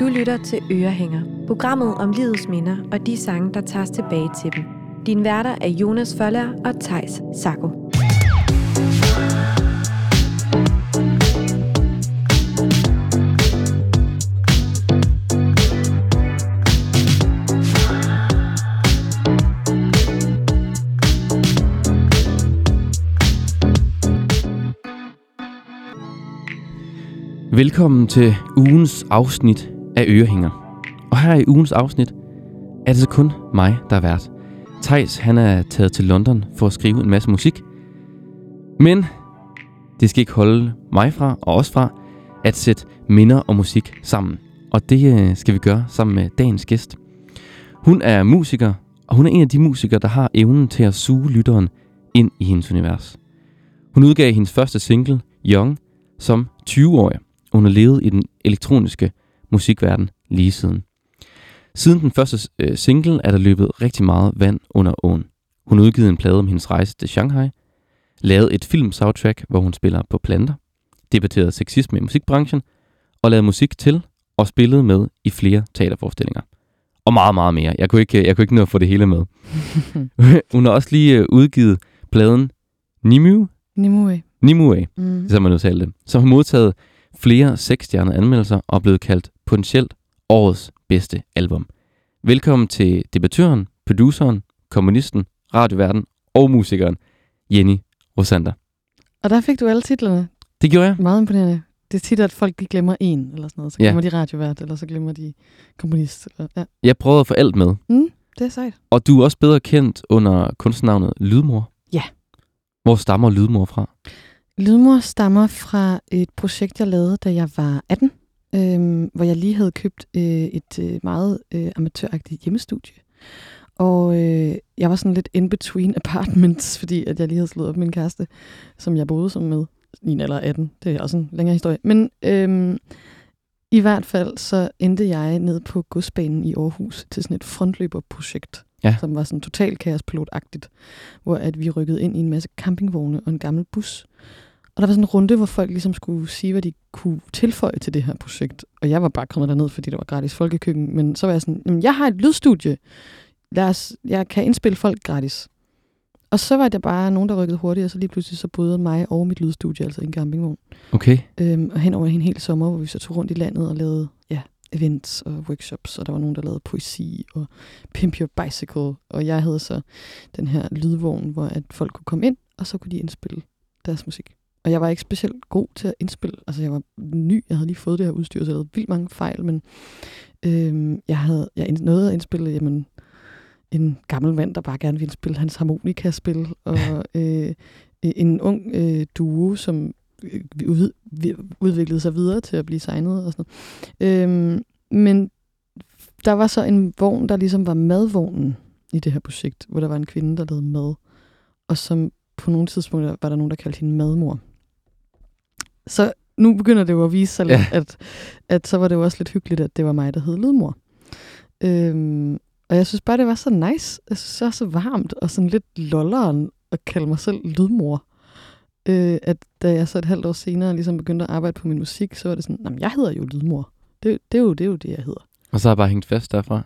Du lytter til Ørehænger, programmet om livets minder og de sange, der tages tilbage til dem. Din værter er Jonas Føller og Tejs Sako. Velkommen til ugens afsnit af Ørehænger. Og her i ugens afsnit er det så kun mig, der er vært. Tejs han er taget til London for at skrive en masse musik. Men det skal ikke holde mig fra og os fra at sætte minder og musik sammen. Og det øh, skal vi gøre sammen med dagens gæst. Hun er musiker, og hun er en af de musikere, der har evnen til at suge lytteren ind i hendes univers. Hun udgav hendes første single, Young, som 20-årig. Hun har levet i den elektroniske musikverden lige siden. Siden den første øh, single er der løbet rigtig meget vand under åen. Hun udgivet en plade om hendes rejse til Shanghai, lavet et filmsoundtrack, hvor hun spiller på planter, debatteret sexisme i musikbranchen, og lavet musik til og spillet med i flere teaterforestillinger. Og meget, meget mere. Jeg kunne ikke, jeg kunne ikke nå at få det hele med. hun har også lige øh, udgivet pladen Nimue, Nimue. Nimue, Mm. som man udtaler det, som har modtaget flere seksstjernede anmeldelser og er blevet kaldt potentielt årets bedste album. Velkommen til debattøren, produceren, komponisten, radioverden og musikeren, Jenny Rosander. Og der fik du alle titlerne. Det gjorde jeg. Meget imponerende. Det er tit, at folk de glemmer en, eller sådan noget. Så Ja. glemmer de radiovært, eller så glemmer de komponist. Eller, ja. Jeg prøvede at få alt med, Det er sejt. og du er også bedre kendt under kunstnavnet Lydmor. Ja. Hvor stammer Lydmor fra? Lydmor stammer fra et projekt, jeg lavede, da jeg var 18, øhm, hvor jeg lige havde købt øh, et øh, meget øh, amatøragtigt hjemmestudie. Og øh, jeg var sådan lidt in between apartments, fordi at jeg lige havde slået op min kæreste, som jeg boede som med i en alder af 18. Det er også en længere historie. Men øhm, i hvert fald så endte jeg ned på godsbanen i Aarhus til sådan et frontløberprojekt, Ja. som var sådan totalt kaospilotagtigt, hvor at vi rykkede ind i en masse campingvogne og en gammel bus. Og der var sådan en runde, hvor folk ligesom skulle sige, hvad de kunne tilføje til det her projekt. Og jeg var bare kommet derned, fordi det var gratis folkekøkken. Men så var jeg sådan, Jamen, jeg har et lydstudie. Lad os, jeg kan indspille folk gratis. Og så var der bare nogen, der rykkede hurtigt, og så lige pludselig så boede mig og mit lydstudie, altså i en campingvogn. Okay. Øhm, og hen over en hel sommer, hvor vi så tog rundt i landet og lavede ja, events og workshops, og der var nogen, der lavede poesi og Pimp Your Bicycle, og jeg havde så den her lydvogn, hvor at folk kunne komme ind, og så kunne de indspille deres musik. Og jeg var ikke specielt god til at indspille, altså jeg var ny, jeg havde lige fået det her udstyr, så jeg havde vildt mange fejl, men øhm, jeg havde jeg nåede at indspille, jamen, en gammel mand, der bare gerne ville spille hans harmonikaspil, og øh, en ung øh, duo, som øh, ud, vi- udviklede sig videre til at blive signet og sådan noget. Øhm, men der var så en vogn, der ligesom var madvognen i det her projekt, hvor der var en kvinde, der lavede mad, og som på nogle tidspunkter var der nogen, der kaldte hende madmor. Så nu begynder det jo at vise sig lidt, Ja. at, at så var det jo også lidt hyggeligt, at det var mig, der hed Lydmor. Øhm, og jeg synes bare, det var så nice. Jeg synes, det var så varmt og sådan lidt lolleren at kalde mig selv Lydmor. Øh, at da jeg så et halvt år senere ligesom begyndte at arbejde på min musik, så var det sådan, "Nå, jeg hedder jo Lydmor. Det, det, er jo, det er jo det, jeg hedder. Og så har jeg bare hængt fast derfra.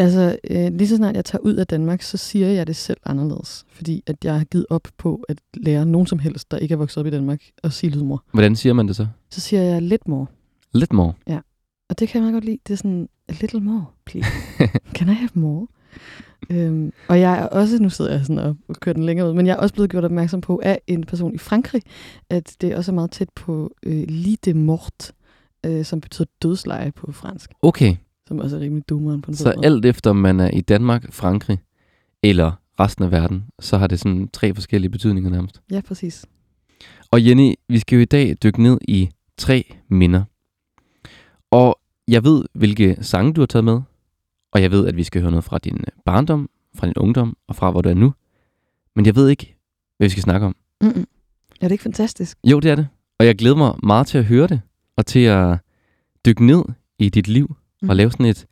Altså, øh, lige så snart jeg tager ud af Danmark, så siger jeg det selv anderledes. Fordi at jeg har givet op på at lære nogen som helst, der ikke er vokset op i Danmark, at sige lydmor. Hvordan siger man det så? Så siger jeg lidt more. Lidt more. Og det kan jeg meget godt lide. Det er sådan, a little more, please. Can I have more? øhm, og jeg er også, nu sidder jeg sådan og og kører den længere ud, men jeg er også blevet gjort opmærksom på af en person i Frankrig, at det også er meget tæt på øh, lit de mort, øh, som betyder dødsleje på fransk, Okay, som også er rimelig dummeren på en så måde. alt efter om man er i Danmark, Frankrig eller resten af verden, så har det sådan tre forskellige betydninger nærmest. Ja, præcis. Og Jenny, vi skal jo i dag dykke ned i tre minder. Og jeg ved, hvilke sange du har taget med, og jeg ved, at vi skal høre noget fra din øh, barndom, fra din ungdom og fra hvor du er nu. Men jeg ved ikke, hvad vi skal snakke om. Mm-mm. Er det ikke fantastisk? Jo, det er det. Og jeg glæder mig meget til at høre det, og til at dykke ned i dit liv Mm. og lave sådan et,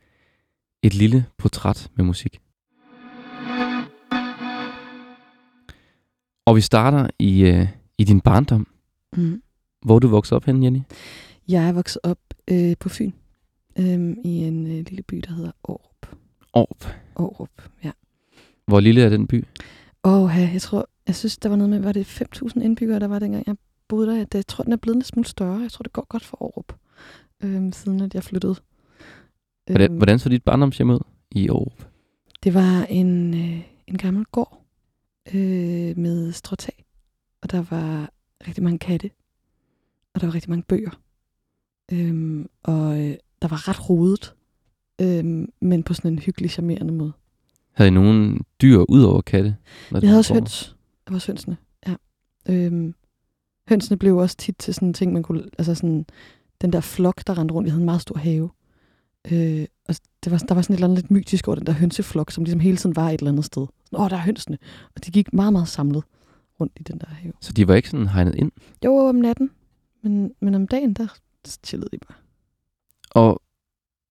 et lille portræt med musik. Og vi starter i, øh, i din barndom. Mm. Hvor du voksede op henne, Jenny? Jeg er vokset op øh, på Fyn, øh, i en øh, lille by, der hedder Aarup. Orp. Aarup, ja. Hvor lille er den by? Og jeg tror, jeg synes, der var noget med, var det 5.000 indbyggere, der var dengang jeg boede der. Jeg tror, den er blevet en smule større. Jeg tror, det går godt for Aarup, øh, siden at jeg flyttede. Hvordan, Øhm, hvordan så dit barndomshjem ud i Aarhus? Det var en, øh, en gammel gård øh, med stråtag, og der var rigtig mange katte, og der var rigtig mange bøger. Øhm, og øh, der var ret rodet, øhm, men på sådan en hyggelig, charmerende måde. Havde I nogen dyr ud over katte? det havde også gård? høns. Der var hønsene, ja. Øhm, hønsene blev også tit til sådan en ting, man kunne, altså sådan, den der flok, der rendte rundt, vi havde en meget stor have. Øh, og det var, der var sådan et eller andet lidt mytisk over den der hønseflok, som ligesom hele tiden var et eller andet sted. Åh, oh, der er hønsene. Og de gik meget, meget samlet rundt i den der have. Så de var ikke sådan hegnet ind? Jo, om natten, men, men om dagen, der chillede de bare. Og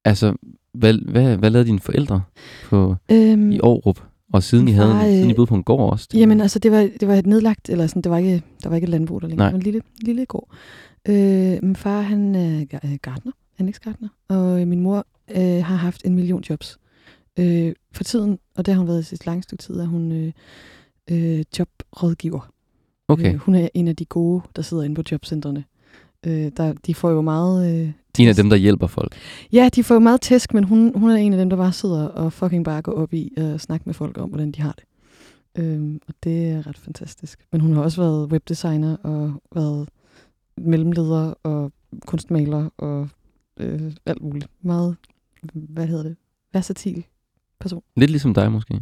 altså, hvad, hvad, hvad lavede dine forældre på, Øhm, i Aarhus? Og siden I, havde, far, siden I øh, boede på en gård også? tænker Jamen jeg. altså, det var, det var et nedlagt, eller sådan, det var ikke, der var ikke et landbrug der længere. Nej. Det var en lille, lille gård. Øh, min far, han er gar- øh, gartner, anlægsgartner, og min mor øh, har haft en million jobs. Øh, for tiden, og det har hun været i et langt stykke tid, er hun øh, øh, jobrådgiver. okay. Øh, hun er en af de gode, der sidder inde på jobcentrene. Øh, der, de får jo meget... Øh, en af tæsk. dem, der hjælper folk. Ja, de får jo meget tæsk, men hun, hun er en af dem, der bare sidder og fucking bare går op i at snakke med folk om, hvordan de har det. Øhm, og det er ret fantastisk. Men hun har også været webdesigner og været mellemleder og kunstmaler og øh, alt muligt. Meget, hvad hedder det, versatil person. Lidt ligesom dig måske.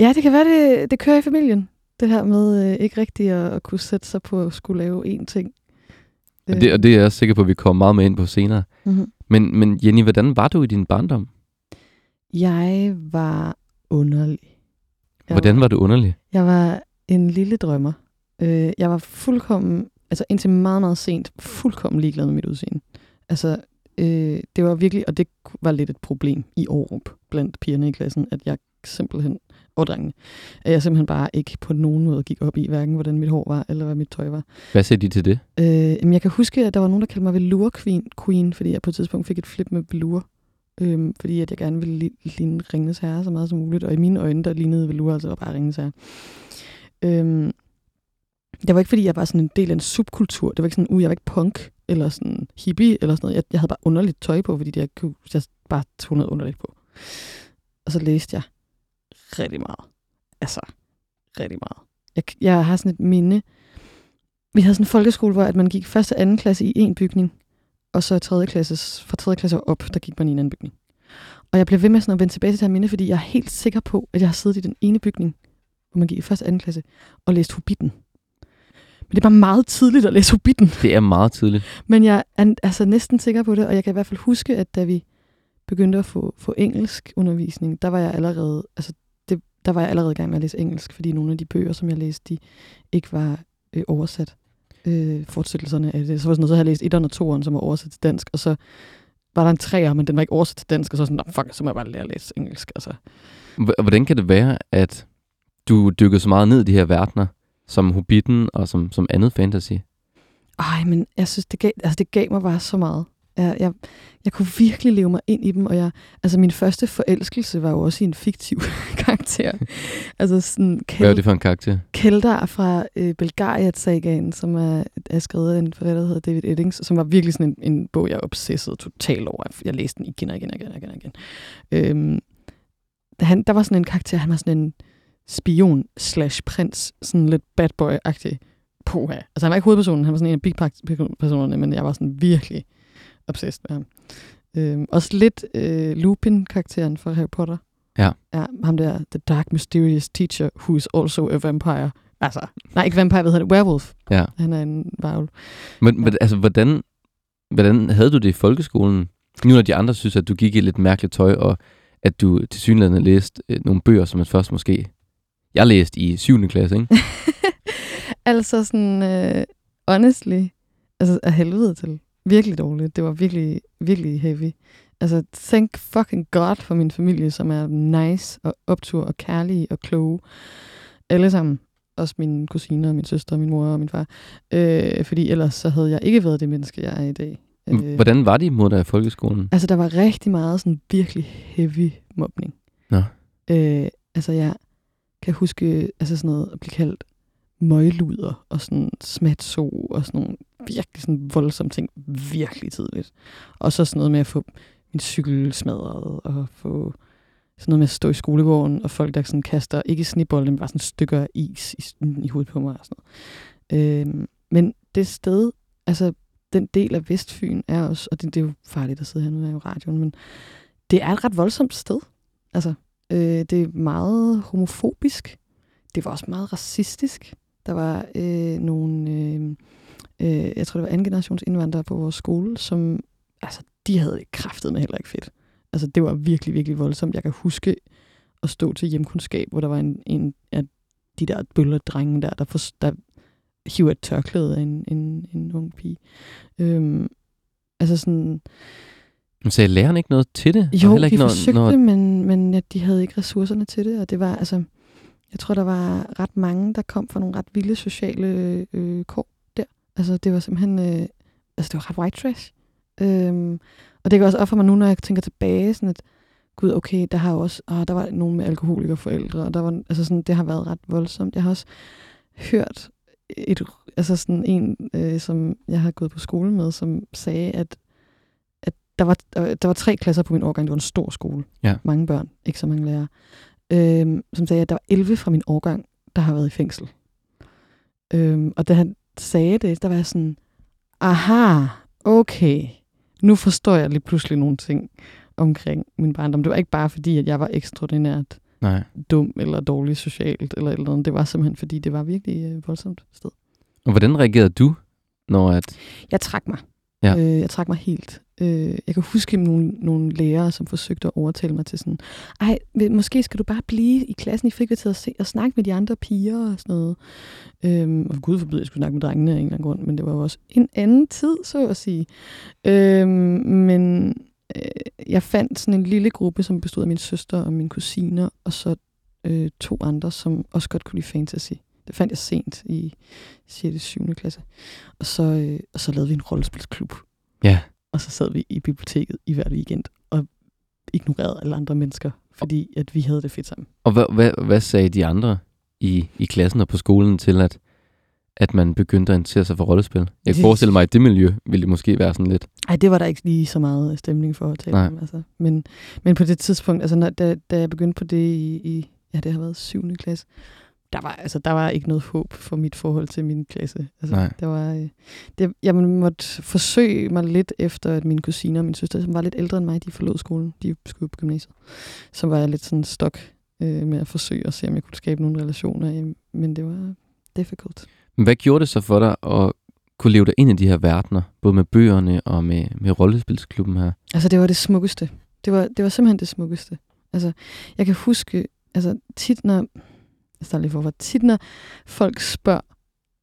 Ja, det kan være, det, det kører i familien. Det her med øh, ikke rigtig at, at kunne sætte sig på at skulle lave én ting. Og det, og det er jeg sikker på, at vi kommer meget med ind på senere. mm-hmm. Men, men Jenny, hvordan var du i din barndom? Jeg var underlig. Jeg Hvordan var du underlig? Jeg var en lille drømmer. Øh, jeg var fuldkommen, altså indtil meget, meget sent, fuldkommen ligeglad med mit udseende. Altså, øh, det var virkelig, og det var lidt et problem i Aarup blandt pigerne i klassen, at jeg simpelthen, og drengene, at jeg simpelthen bare ikke på nogen måde gik op i, hverken hvordan mit hår var, eller hvad mit tøj var. Hvad sagde de til det? Øh, men jeg kan huske, at der var nogen, der kaldte mig velour queen, queen fordi jeg på et tidspunkt fik et flip med velour. Øhm, fordi at jeg gerne ville li- ligne Ringenes Herre så meget som muligt. Og i mine øjne, der lignede velour altså bare Ringenes Herre. Øhm, det var ikke, fordi jeg var sådan en del af en subkultur. Det var ikke sådan, uh, jeg var ikke punk, eller sådan hippie, eller sådan noget. Jeg, jeg havde bare underligt tøj på, fordi det, jeg, kunne, jeg bare tog noget underligt på. Og så læste jeg rigtig meget. Altså, rigtig meget. Jeg, jeg har sådan et minde. Vi havde sådan en folkeskole, hvor at man gik første og anden klasse i en bygning, og så tredje klasse, fra tredje klasse op, der gik man i en anden bygning. Og jeg blev ved med sådan at vende tilbage til det her minde, fordi jeg er helt sikker på, at jeg har siddet i den ene bygning, hvor man gik i første og anden klasse, og læst Hobbiten. Men det er bare meget tidligt at læse Hobbiten. Det er meget tidligt. Men jeg er altså næsten sikker på det, og jeg kan i hvert fald huske, at da vi begyndte at få, få engelsk undervisning, der var jeg allerede, altså det, der var jeg allerede i gang med at læse engelsk, fordi nogle af de bøger, som jeg læste, de ikke var øh, oversat. Øh, fortsættelserne af det. Så var sådan noget, så havde jeg læst 1'eren og 2'eren, som var oversat til dansk, og så var der en 3'er, men den var ikke oversat til dansk, og så sådan, "Nå, fuck, så må jeg bare lære at læse engelsk. Altså. Hvordan kan det være, at du dykkede så meget ned i de her verdener, som Hobbiten og som, som andet fantasy? Ej, men jeg synes, det gav, altså, det gav mig bare så meget. Jeg, jeg, jeg kunne virkelig leve mig ind i dem, og jeg, altså min første forelskelse var jo også i en fiktiv karakter. altså sådan Hvad er det for en karakter? Keldar fra øh, Belgariat-sagaen, som er, er skrevet af en forfatter, der hedder David Eddings, som var virkelig sådan en, en bog, jeg obsessede totalt over. Jeg læste den igen og igen og igen og igen. Og igen. Øhm, han, der var sådan en karakter, han var sådan en spion slash prins, sådan lidt bad boy-agtig. Puha. Altså han var ikke hovedpersonen, han var sådan en af big personerne, men jeg var sådan virkelig obsessed med ham. Øhm, også lidt øh, Lupin-karakteren fra Harry Potter. Ja. Ja, ham der, the dark mysterious teacher, who is also a vampire. Altså, nej, ikke vampire, hvad hedder det? Werewolf. Ja. Han er en varvel. Men, men altså, hvordan, hvordan havde du det i folkeskolen? Nu når de andre synes, at du gik i lidt mærkeligt tøj, og at du til synligheden læste øh, nogle bøger, som man først måske... Jeg læste i 7. klasse, ikke? altså sådan, uh, honestly, altså af helvede til. Virkelig dårligt. Det var virkelig, virkelig heavy. Altså, thank fucking God for min familie, som er nice og optur og kærlige og kloge. Alle sammen. Også mine kusiner, min søster, min mor og min far. Øh, fordi ellers så havde jeg ikke været det menneske, jeg er i dag. Øh, Hvordan var de mod dig i folkeskolen? Altså, der var rigtig meget sådan virkelig heavy mobning. Nå. Øh, altså, jeg kan huske altså sådan noget at blive kaldt møgluder og sådan smatso og sådan nogle virkelig sådan voldsomme ting virkelig tidligt. Og så sådan noget med at få min cykel smadret og få sådan noget med at stå i skolegården og folk, der sådan kaster ikke snibolde, men bare sådan stykker af is i, i hovedet på mig og sådan noget. Øhm, men det sted, altså den del af Vestfyn er også, og det, det er jo farligt at sidde her nu, er jo radioen, men det er et ret voldsomt sted. Altså, øh, det er meget homofobisk. Det var også meget racistisk. Der var øh, nogle, øh, øh, jeg tror det var anden generations indvandrere på vores skole, som, altså, de havde det kraftet med heller ikke fedt. Altså, det var virkelig, virkelig voldsomt. Jeg kan huske at stå til hjemkundskab, hvor der var en, en af de der bøller drenge der, der, for, der hiver et tørklæde af en, en, en ung pige. Øhm, altså sådan... Men sagde læreren ikke noget til det? Jo, heller de ikke noget, forsøgte, noget... men, men ja, de havde ikke ressourcerne til det, og det var altså... Jeg tror, der var ret mange, der kom fra nogle ret vilde sociale øh, kår der. Altså, det var simpelthen... Øh, altså, det var ret white trash. Øhm, og det går også op for mig nu, når jeg tænker tilbage, sådan at, gud, okay, der har også, ah, der var nogen med alkoholikerforældre, og der var, altså sådan, det har været ret voldsomt. Jeg har også hørt et, altså sådan en, øh, som jeg har gået på skole med, som sagde, at der, var, der var tre klasser på min årgang, det var en stor skole, Ja. mange børn, ikke så mange lærere, øh, som sagde, at der var 11 fra min årgang, der har været i fængsel. Øh, og da han sagde det, der var jeg sådan, aha, okay, nu forstår jeg lige pludselig nogle ting omkring min barndom. Det var ikke bare fordi, at jeg var ekstraordinært Nej. dum eller dårlig socialt eller eller andet. Det var simpelthen fordi, det var virkelig øh, voldsomt sted. Og hvordan reagerede du, når at... Jeg trak mig. Ja. Øh, jeg trak mig helt. Øh, jeg kan huske nogle, nogle lærere, som forsøgte at overtale mig til sådan, ej, måske skal du bare blive i klassen i frikvarteret og, se, og snakke med de andre piger og sådan noget. Øhm, og gud forbyde, at jeg skulle snakke med drengene af en eller anden grund, men det var jo også en anden tid, så at sige. Øhm, men øh, jeg fandt sådan en lille gruppe, som bestod af min søster og mine kusiner, og så øh, to andre, som også godt kunne lide fantasy. Det fandt jeg sent i 6. og 7. klasse. Og så, øh, og så lavede vi en rollespilsklub. Ja. Og så sad vi i biblioteket i hver weekend og ignorerede alle andre mennesker, fordi at vi havde det fedt sammen. Og hvad, hvad, hvad sagde de andre i, i klassen og på skolen til, at, at man begyndte at interessere sig for rollespil? Jeg kan forestille mig, at i det miljø ville det måske være sådan lidt... Ej, det var der ikke lige så meget stemning for at tale Nej. om. Altså. Men, men på det tidspunkt, altså når, da, da jeg begyndte på det i, i, ja, det har været 7. klasse, der var, altså, der var ikke noget håb for mit forhold til min klasse. Altså, Nej. Der var, øh, det, jeg måtte forsøge mig lidt efter, at mine kusiner og min søster, som var lidt ældre end mig, de forlod skolen. De skulle på gymnasiet. Så var jeg lidt sådan stok øh, med at forsøge at se, om jeg kunne skabe nogle relationer. øh, Men det var difficult. Men hvad gjorde det så for dig at kunne leve dig ind i de her verdener, både med bøgerne og med, med rollespilsklubben her? Altså, det var det smukkeste. Det var, det var simpelthen det smukkeste. Altså, jeg kan huske, altså tit når, jeg starter lige forfra, tit når folk spørger,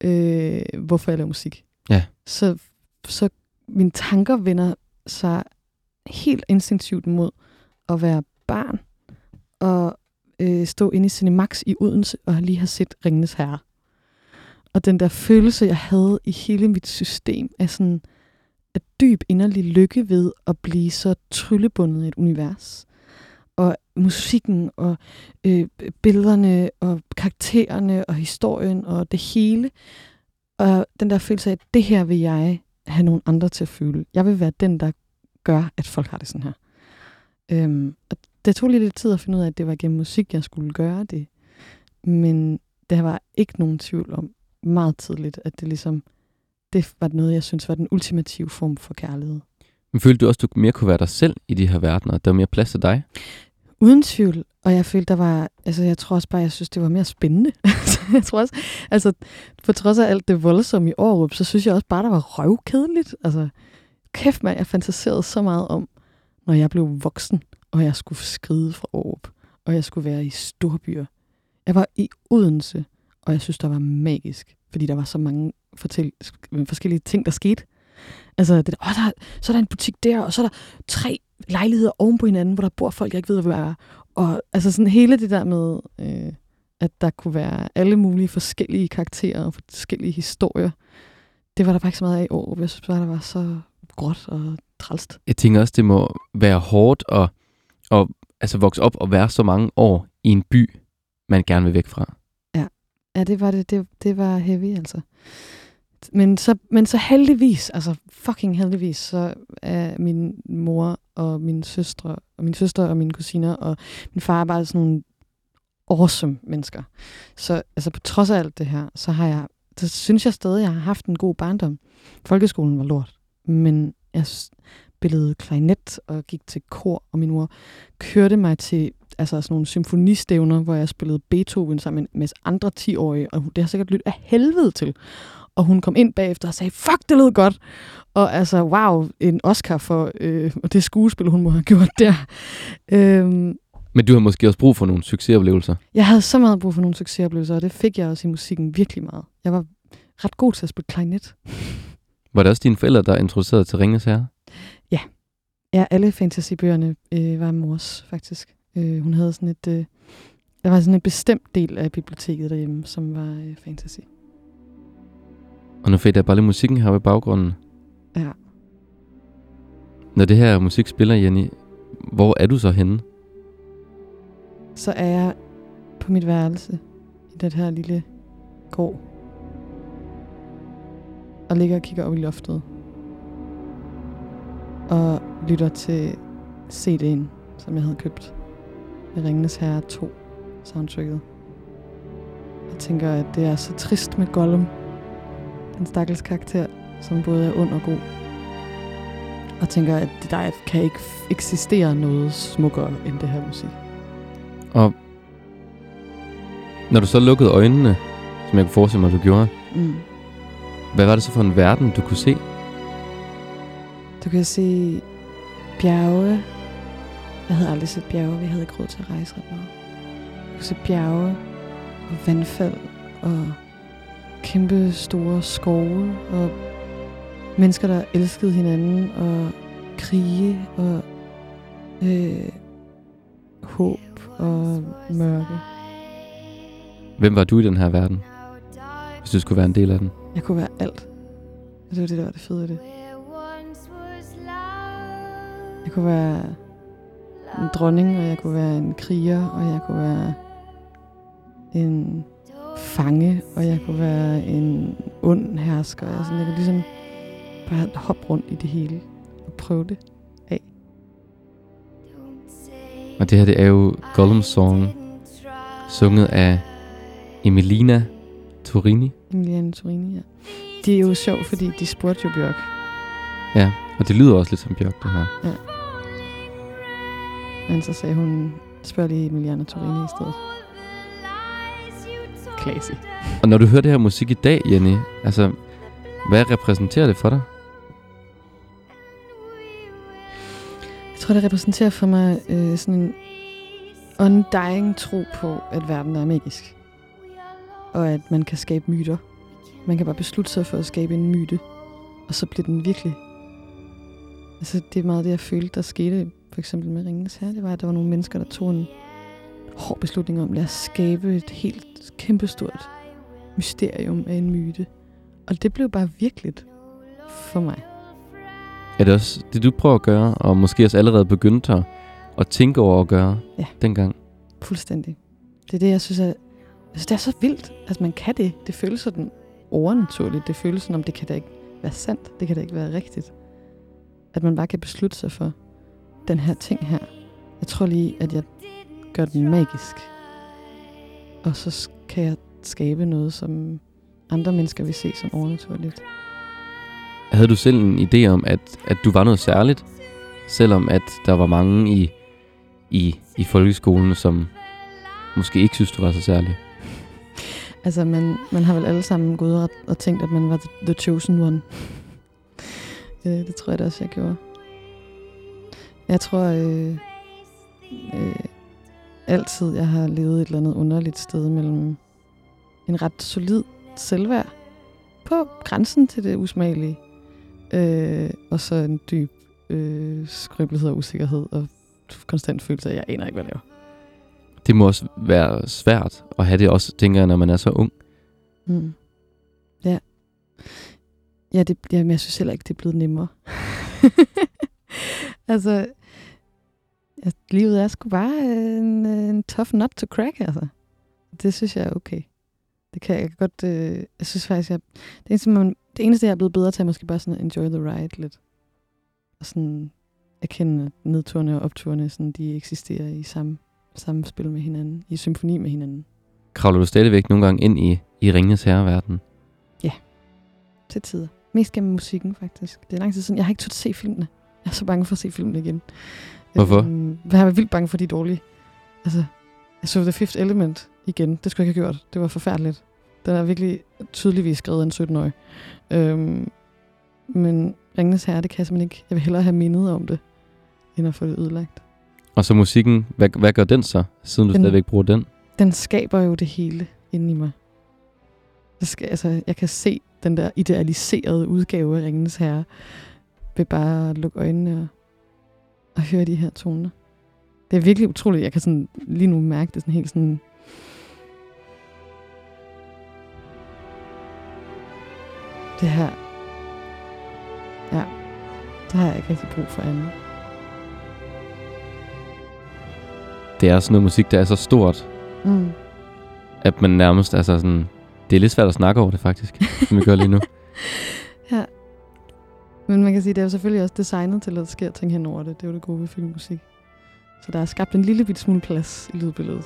øh, hvorfor jeg laver musik, Ja. så, så mine tanker vender sig helt instinktivt mod at være barn og øh, stå inde i Cinemax i Odense og lige have set Ringenes Herre. Og den der følelse, jeg havde i hele mit system af sådan af dyb inderlig lykke ved at blive så tryllebundet i et univers. Musikken og øh, billederne og karaktererne og historien og det hele. Og den der følelse af, at det her vil jeg have nogle andre til at føle. Jeg vil være den, der gør, at folk har det sådan her. Øhm, og det tog lige lidt tid at finde ud af, at det var gennem musik, jeg skulle gøre det. Men der var ikke nogen tvivl om meget tidligt, at det ligesom, det var noget, jeg synes var den ultimative form for kærlighed. Men følte du også, at du mere kunne være dig selv i de her verdener? at Der var mere plads til dig? Uden tvivl. Og jeg følte, der var, altså jeg tror også bare, jeg synes, det var mere spændende. Altså, jeg tror også, altså på trods af alt det voldsomme i Aarup, så synes jeg også bare, der var røvkedeligt. Altså kæft mig, jeg fantaserede så meget om, når jeg blev voksen, og jeg skulle skride fra Aarup, og jeg skulle være i storbyer. Jeg var i Odense, og jeg synes, der var magisk, fordi der var så mange fortæl- forskellige ting, der skete. Altså, det der, åh, der, så er der en butik der, og så er der tre lejligheder oven på hinanden, hvor der bor folk, jeg ikke ved, hvad er. Og altså sådan hele det der med, øh, at der kunne være alle mulige forskellige karakterer og forskellige historier, det var der så meget af i år. Jeg synes bare, der var så gråt og trælst. Jeg tænker også, det må være hårdt at, at altså vokse op og være så mange år i en by, man gerne vil væk fra. Ja, det var det. Det, det var heavy, altså. Men så, men så heldigvis, altså fucking heldigvis, så er min mor og min søstre, og min søster og mine kusiner og min far er bare sådan nogle awesome mennesker. Så altså på trods af alt det her, så har jeg, så synes jeg stadig, at jeg har haft en god barndom. Folkeskolen var lort, men jeg spillede klarinet og gik til kor, og min mor kørte mig til altså sådan nogle symfonistævner, hvor jeg spillede Beethoven sammen med andre 10-årige, og det har sikkert lyttet af helvede til. Og hun kom ind bagefter og sagde, fuck, det lød godt. Og altså, wow, en Oscar for øh, det skuespil, hun må have gjort der. Øhm, Men du har måske også brug for nogle succesoplevelser. jeg havde så meget brug for nogle succesoplevelser, og det fik jeg også i musikken virkelig meget. Jeg var ret god til at spille klarinet. Var det også dine forældre, der introducerede til Ringens Herre? Ja, alle fantasybøgerne øh, var mors, faktisk. Øh, hun havde sådan et... Øh, der var sådan en bestemt del af biblioteket derhjemme, som var øh, fantasy. Og nu fik jeg bare lidt musikken her i baggrunden. Ja. Når det her musik spiller, Jenny, hvor er du så henne? Så er jeg på mit værelse i det her lille gård. Og ligger og kigger op i loftet. Og lytter til CD'en, som jeg havde købt. Med Ringenes Herre 2 soundtracket. Jeg tænker, at det er så trist med Gollum. Den stakkels karakter, som både er ond og god. Og tænker, at der kan ikke eksistere noget smukkere end det her musik. Og når du så lukkede øjnene, som jeg kunne forestille mig, du gjorde, Mm. hvad var det så for en verden, du kunne se? Du kan se bjerge. Jeg havde aldrig set bjerge. Vi havde ikke råd til at rejse ret meget. Du kan se bjerge og vandfald og kæmpe store skove og mennesker, der elskede hinanden og krige og øh, håb og mørke. Hvem var du i den her verden, hvis du skulle være en del af den? Jeg kunne være alt. Og det var det, der var det fede i det. Jeg kunne være en dronning, og jeg kunne være en kriger, og jeg kunne være en fange, og jeg kunne være en ond hersker. Jeg, sådan, jeg kunne ligesom bare hoppe rundt i det hele og prøve det. Og det her, det er jo Gollum Song, sunget af Emilina Torini. Emiliane Torini, ja. Det er jo sjovt, fordi de spurgte jo Bjørk. Ja, og det lyder også lidt som Bjørk, det her. Men så sagde hun, spørg lige Emiliane Torini i stedet. Classy. Og når du hører det her musik i dag, Jenny, altså, hvad repræsenterer det for dig? Jeg tror, det repræsenterer for mig øh, sådan en undying tro på, at verden er magisk. Og at man kan skabe myter. Man kan bare beslutte sig for at skabe en myte, og så bliver den virkelig. Altså, det er meget det, jeg følte, der skete for eksempel med Ringens Herre. Det var, at der var nogle mennesker, der tog en hård beslutning om, lad os skabe et helt kæmpestort mysterium af en myte. Og det blev bare virkeligt for mig. Er det også det, du prøver at gøre, og måske også allerede begyndt at, at tænke over at gøre Ja. dengang? Fuldstændig. Det er det, jeg synes, er, synes, det er så vildt, at man kan det. Det føles sådan overnaturligt. Det føles som om, det kan da ikke være sandt. Det kan da ikke være rigtigt. At man bare kan beslutte sig for den her ting her. Jeg tror lige, at jeg gør den magisk. Og så kan jeg skabe noget, som andre mennesker vil se som overnaturligt. Havde du selv en idé om, at, at du var noget særligt, selvom at der var mange i, i, i folkeskolen, som måske ikke synes, du var så særlig? Altså, man, man har vel alle sammen gået og, og tænkt, at man var the, the chosen one. øh, det tror jeg da også, jeg gjorde. Jeg tror øh, øh, altid, jeg har levet et eller andet underligt sted mellem en ret solid selvværd på grænsen til det usmagelige, øh, og så en dyb øh, skrøbelighed og usikkerhed og konstant følelse af, at jeg aner ikke, hvad jeg laver. Det må også være svært at have det også, tænker jeg, når man er så ung. Mm. Ja. Ja, det, jamen, jeg synes heller ikke, det er blevet nemmere. altså, ja, livet er sgu bare en, en tough nut to crack, altså. Det synes jeg er okay. Det kan jeg godt... Øh, jeg synes faktisk, jeg, det, eneste, man, det eneste, jeg er blevet bedre til, er måske bare sådan at enjoy the ride lidt. Og sådan erkende, at nedturene og opturene, sådan, de eksisterer i samme, samme spil med hinanden, i symfoni med hinanden. Kravler du stadigvæk nogle gange ind i, i Ringens Herreverden? Til tider. Mest gennem musikken, faktisk. Det er lang tid siden. Jeg har ikke turt se filmene. Jeg er så bange for at se filmene igen. Hvorfor? Øhm, jeg er vildt bange for, de dårlige. Altså, jeg så The Fifth Element igen. Det skulle jeg ikke have gjort. Det var forfærdeligt. Den er virkelig tydeligvis skrevet af en 17-årig. Øhm, men Ringenes Herre, det kan jeg simpelthen ikke. Jeg vil hellere have mindet om det, end at få det ødelagt. Og så musikken, hvad, hvad gør den så, siden du Den- stadigvæk bruger den? Den skaber jo det hele inde i mig. Det skal, altså, jeg kan se den der idealiserede udgave af Ringenes Herre ved bare at lukke øjnene og, og høre de her toner. Det er virkelig utroligt. Jeg kan sådan lige nu mærke det sådan helt sådan... Det her... Ja, det har jeg ikke rigtig brug for andet. Det er sådan noget musik, der er så stort, Mm. at man nærmest, altså sådan, det er lidt svært at snakke over det faktisk, som vi gør lige nu. Men man kan sige, det er jo selvfølgelig også designet til, at der sker ting hen over det. Det er jo det gode ved filmmusik. Så der er skabt en lille bit smule plads i lydbilledet.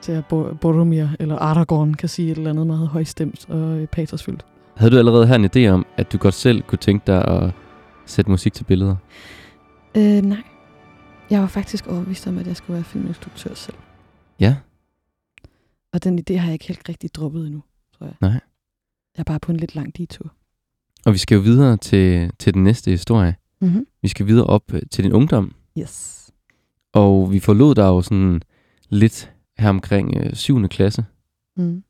Til at Bo- Boromir eller Aragorn kan sige et eller andet meget højstemt og øh, patosfyldt. Havde du allerede her en idé om, at du godt selv kunne tænke dig at sætte musik til billeder? Øh, nej. Jeg var faktisk overbevist om, at jeg skulle være filminstruktør selv. Ja. Og den idé har jeg ikke helt rigtig droppet endnu, tror jeg. Nej. Jeg er bare på en lidt lang detur. Og vi skal jo videre til, til den næste historie. Mm-hmm. Vi skal videre op øh, til din ungdom. Yes. Og vi forlod dig jo sådan lidt her omkring øh, 7. klasse. Mm.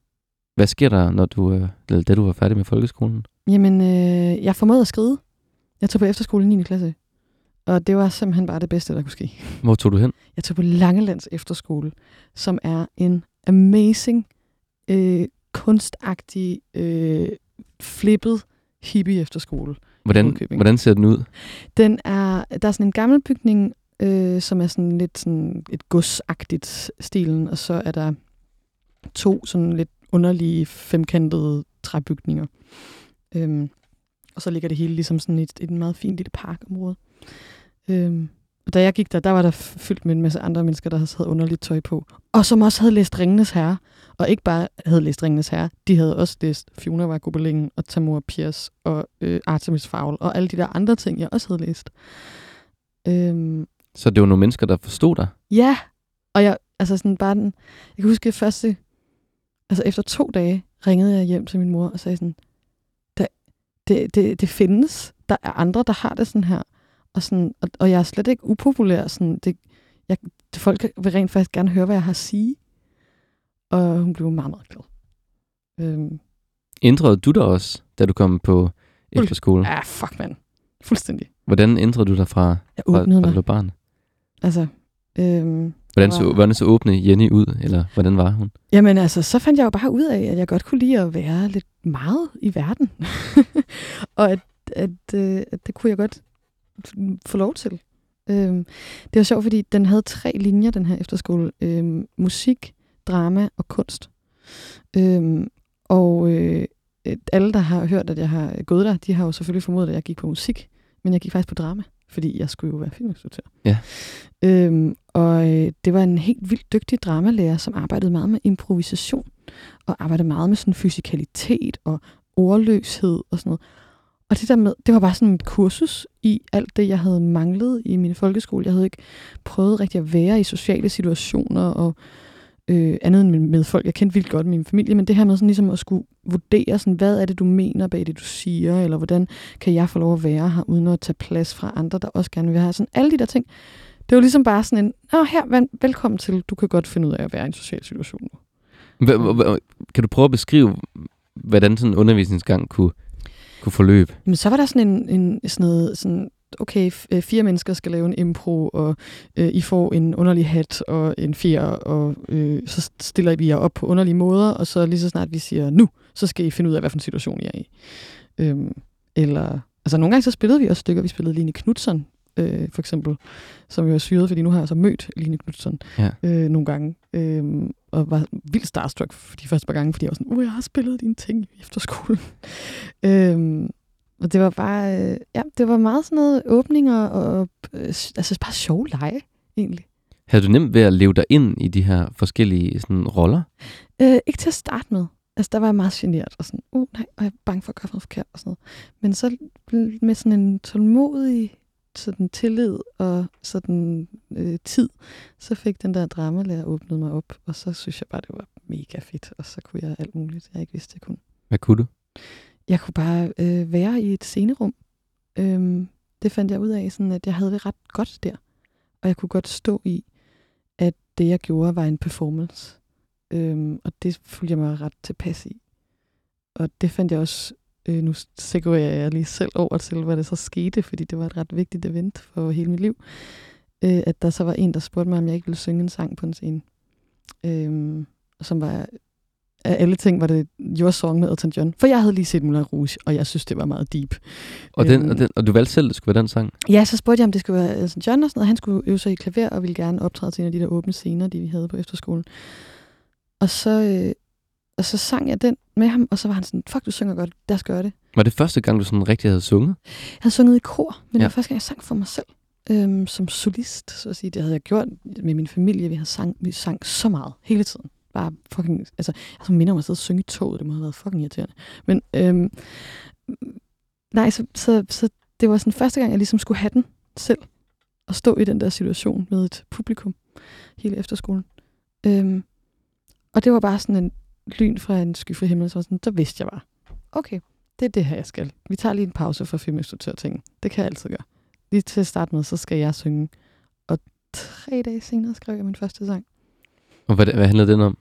Hvad sker der, når du, øh, da du var færdig med folkeskolen? Jamen, øh, jeg formåede at skride. Jeg tog på efterskole i 9. klasse. Og det var simpelthen bare det bedste, der kunne ske. Hvor tog du hen? Jeg tog på Langelands Efterskole, som er en amazing, øh, kunstagtig, øh, flippet hippie efterskole. Hvordan, hvordan ser den ud? Den er, der er sådan en gammel bygning, øh, som er sådan lidt sådan et godsagtigt stilen, og så er der to sådan lidt underlige femkantede træbygninger. Øhm, og så ligger det hele ligesom sådan i et, et meget fint lille parkområde. Øhm, og da jeg gik der, der var der fyldt med en masse andre mennesker, der havde underligt tøj på. Og som også havde læst Ringenes Herre. Og ikke bare havde læst Ringenes Herre, de havde også læst Fiona var Gobelingen og Tamora Pierce og øh, Artemis Fowl og alle de der andre ting, jeg også havde læst. Øhm, Så det var nogle mennesker, der forstod dig. Ja, og jeg, altså sådan bare den, jeg kan huske at første, altså efter to dage ringede jeg hjem til min mor og sagde sådan, det, det, det, det findes, der er andre, der har det sådan her, og, sådan, og, og jeg er slet ikke upopulær, sådan, det, jeg, folk vil rent faktisk gerne høre, hvad jeg har at sige, og hun blev meget, meget glad. Øhm, Ændrede du dig også, da du kom på efterskole? ja, fuck mand, fuldstændig. Hvordan ændrede du dig fra, Jeg fra, åbnede fra du barn? altså, øhm, Hvordan så, var- hvordan så åbne Jenny ud, eller hvordan var hun? Jamen altså, så fandt jeg jo bare ud af, at jeg godt kunne lide at være lidt meget i verden. og at, at, øh, at det kunne jeg godt få lov til. Øhm, det var sjovt, fordi den havde tre linjer, den her efterskole. Øhm, musik, drama og kunst. Øhm, og øh, alle, der har hørt, at jeg har gået der, de har jo selvfølgelig formodet, at jeg gik på musik. Men jeg gik faktisk på drama, fordi jeg skulle jo være filminstruktør. Ja. Øhm, og øh, det var en helt vildt dygtig dramalærer, som arbejdede meget med improvisation, og arbejdede meget med sådan fysikalitet og ordløshed og sådan noget. Og det der med, det var bare sådan et kursus i alt det, jeg havde manglet i min folkeskole. Jeg havde ikke prøvet rigtig at være i sociale situationer og øh, andet end med, med folk. Jeg kendte vildt godt min familie, men det her med sådan ligesom at skulle vurdere, sådan, hvad er det, du mener bag det, du siger, eller hvordan kan jeg få lov at være her, uden at tage plads fra andre, der også gerne vil have. Sådan alle de der ting. Det var ligesom bare sådan en, åh her, velkommen til, du kan godt finde ud af at være i en social situation nu. Kan du prøve at beskrive, hvordan sådan en undervisningsgang kunne, kunne forløbe? Men så var der sådan en, en sådan noget, sådan, okay, øh, fire mennesker skal lave en impro, og øh, I får en underlig hat og en fjer, og øh, så stiller vi jer op på underlige måder, og så lige så snart vi siger nu, så skal I finde ud af, hvad for en situation I er i. Øhm, eller Altså nogle gange så spillede vi også stykker. Vi spillede Line Knudsen, øh, for eksempel, som jo er syret, fordi nu har jeg så mødt Line Knudsen Ja. øh, nogle gange. Øh, og var vildt starstruck for de første par gange, fordi jeg var sådan, uh, jeg har spillet dine ting i efterskolen. øh, og det var bare, øh, ja, det var meget sådan noget åbninger og, øh, altså bare sjov lege, egentlig. Havde du nemt ved at leve dig ind i de her forskellige sådan, roller? Øh, ikke til at starte med. Altså, der var jeg meget generet og sådan, uh, nej, og jeg er bange for at gøre noget forkert og sådan noget. Men så med sådan en tålmodig sådan tillid og sådan øh, tid, så fik den der dramalærer åbnet mig op, og så synes jeg bare, det var mega fedt, og så kunne jeg alt muligt, jeg ikke vidste, jeg kunne. Hvad kunne du? Jeg kunne bare øh, være i et scenerum. Øhm, det fandt jeg ud af, sådan at jeg havde det ret godt der. Og jeg kunne godt stå i, at det, jeg gjorde, var en performance. Øhm, og det fulgte jeg mig ret tilpas i. Og det fandt jeg også, øh, nu segurerer jeg lige selv over til, hvad det så skete, fordi det var et ret vigtigt event for hele mit liv. Øh, at der så var en, der spurgte mig, om jeg ikke ville synge en sang på en scene. Øhm, som var af alle ting var det Your Song med Elton John. For jeg havde lige set Moulin Rouge, og jeg synes, det var meget deep. Og, den, Øhm. og, den, og du valgte selv, at det skulle være den sang? Ja, så spurgte jeg, om det skulle være Elton John og sådan noget. Han skulle øve sig i klaver og ville gerne optræde til en af de der åbne scener, de vi havde på efterskolen. Og så, øh, og så sang jeg den med ham, og så var han sådan, fuck, du synger godt, lad os gøre det. Var det første gang, du sådan rigtig havde sunget? Jeg havde sunget i kor, men Ja. det var første gang, jeg sang for mig selv. Øhm, som solist, så at sige. Det havde jeg gjort med min familie. Vi havde sang, vi sang så meget hele tiden. Bare fucking, altså, jeg så minder om at sidde og synge i toget. Det må have været fucking irriterende. Men, øhm, nej, så, så, så, det var sådan første gang, jeg ligesom skulle have den selv. Og stå i den der situation med et publikum hele efterskolen. Øhm, og det var bare sådan en lyn fra en skyfri himmel, så, var sådan, så vidste jeg bare, okay, det er det her, jeg skal. Vi tager lige en pause for filminstruktørtingen. Det kan jeg altid gøre. Lige til at starte med, så skal jeg synge. Og tre dage senere skrev jeg min første sang. Og hvad, hvad handlede den om?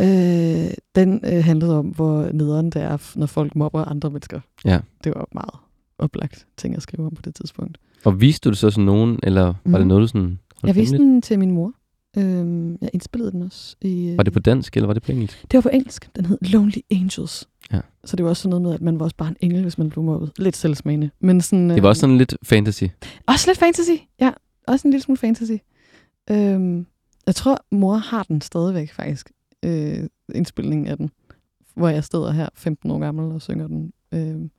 Øh, den øh, handlede om, hvor nederen det er, når folk mobber andre mennesker. Ja. Det var meget oplagt ting at skrive om på det tidspunkt. Og viste du det så sådan nogen, eller var Mm. det noget, du sådan Jeg viste den til min mor. Øh, jeg indspillede den også. I, øh, Var det på dansk, eller var det på engelsk? Det var på engelsk. Den hed Lonely Angels. Ja. Så det var også sådan noget med, at man var også bare en engel, hvis man blev mobbet. Lidt selvsmagende. Men sådan, Det var også sådan lidt fantasy. Også lidt fantasy, ja. Også en lille smule fantasy. Øhm, jeg tror, mor har den stadigvæk faktisk, øh, indspilningen af den. Hvor jeg sidder her 15 år gammel og synger den. Øhm,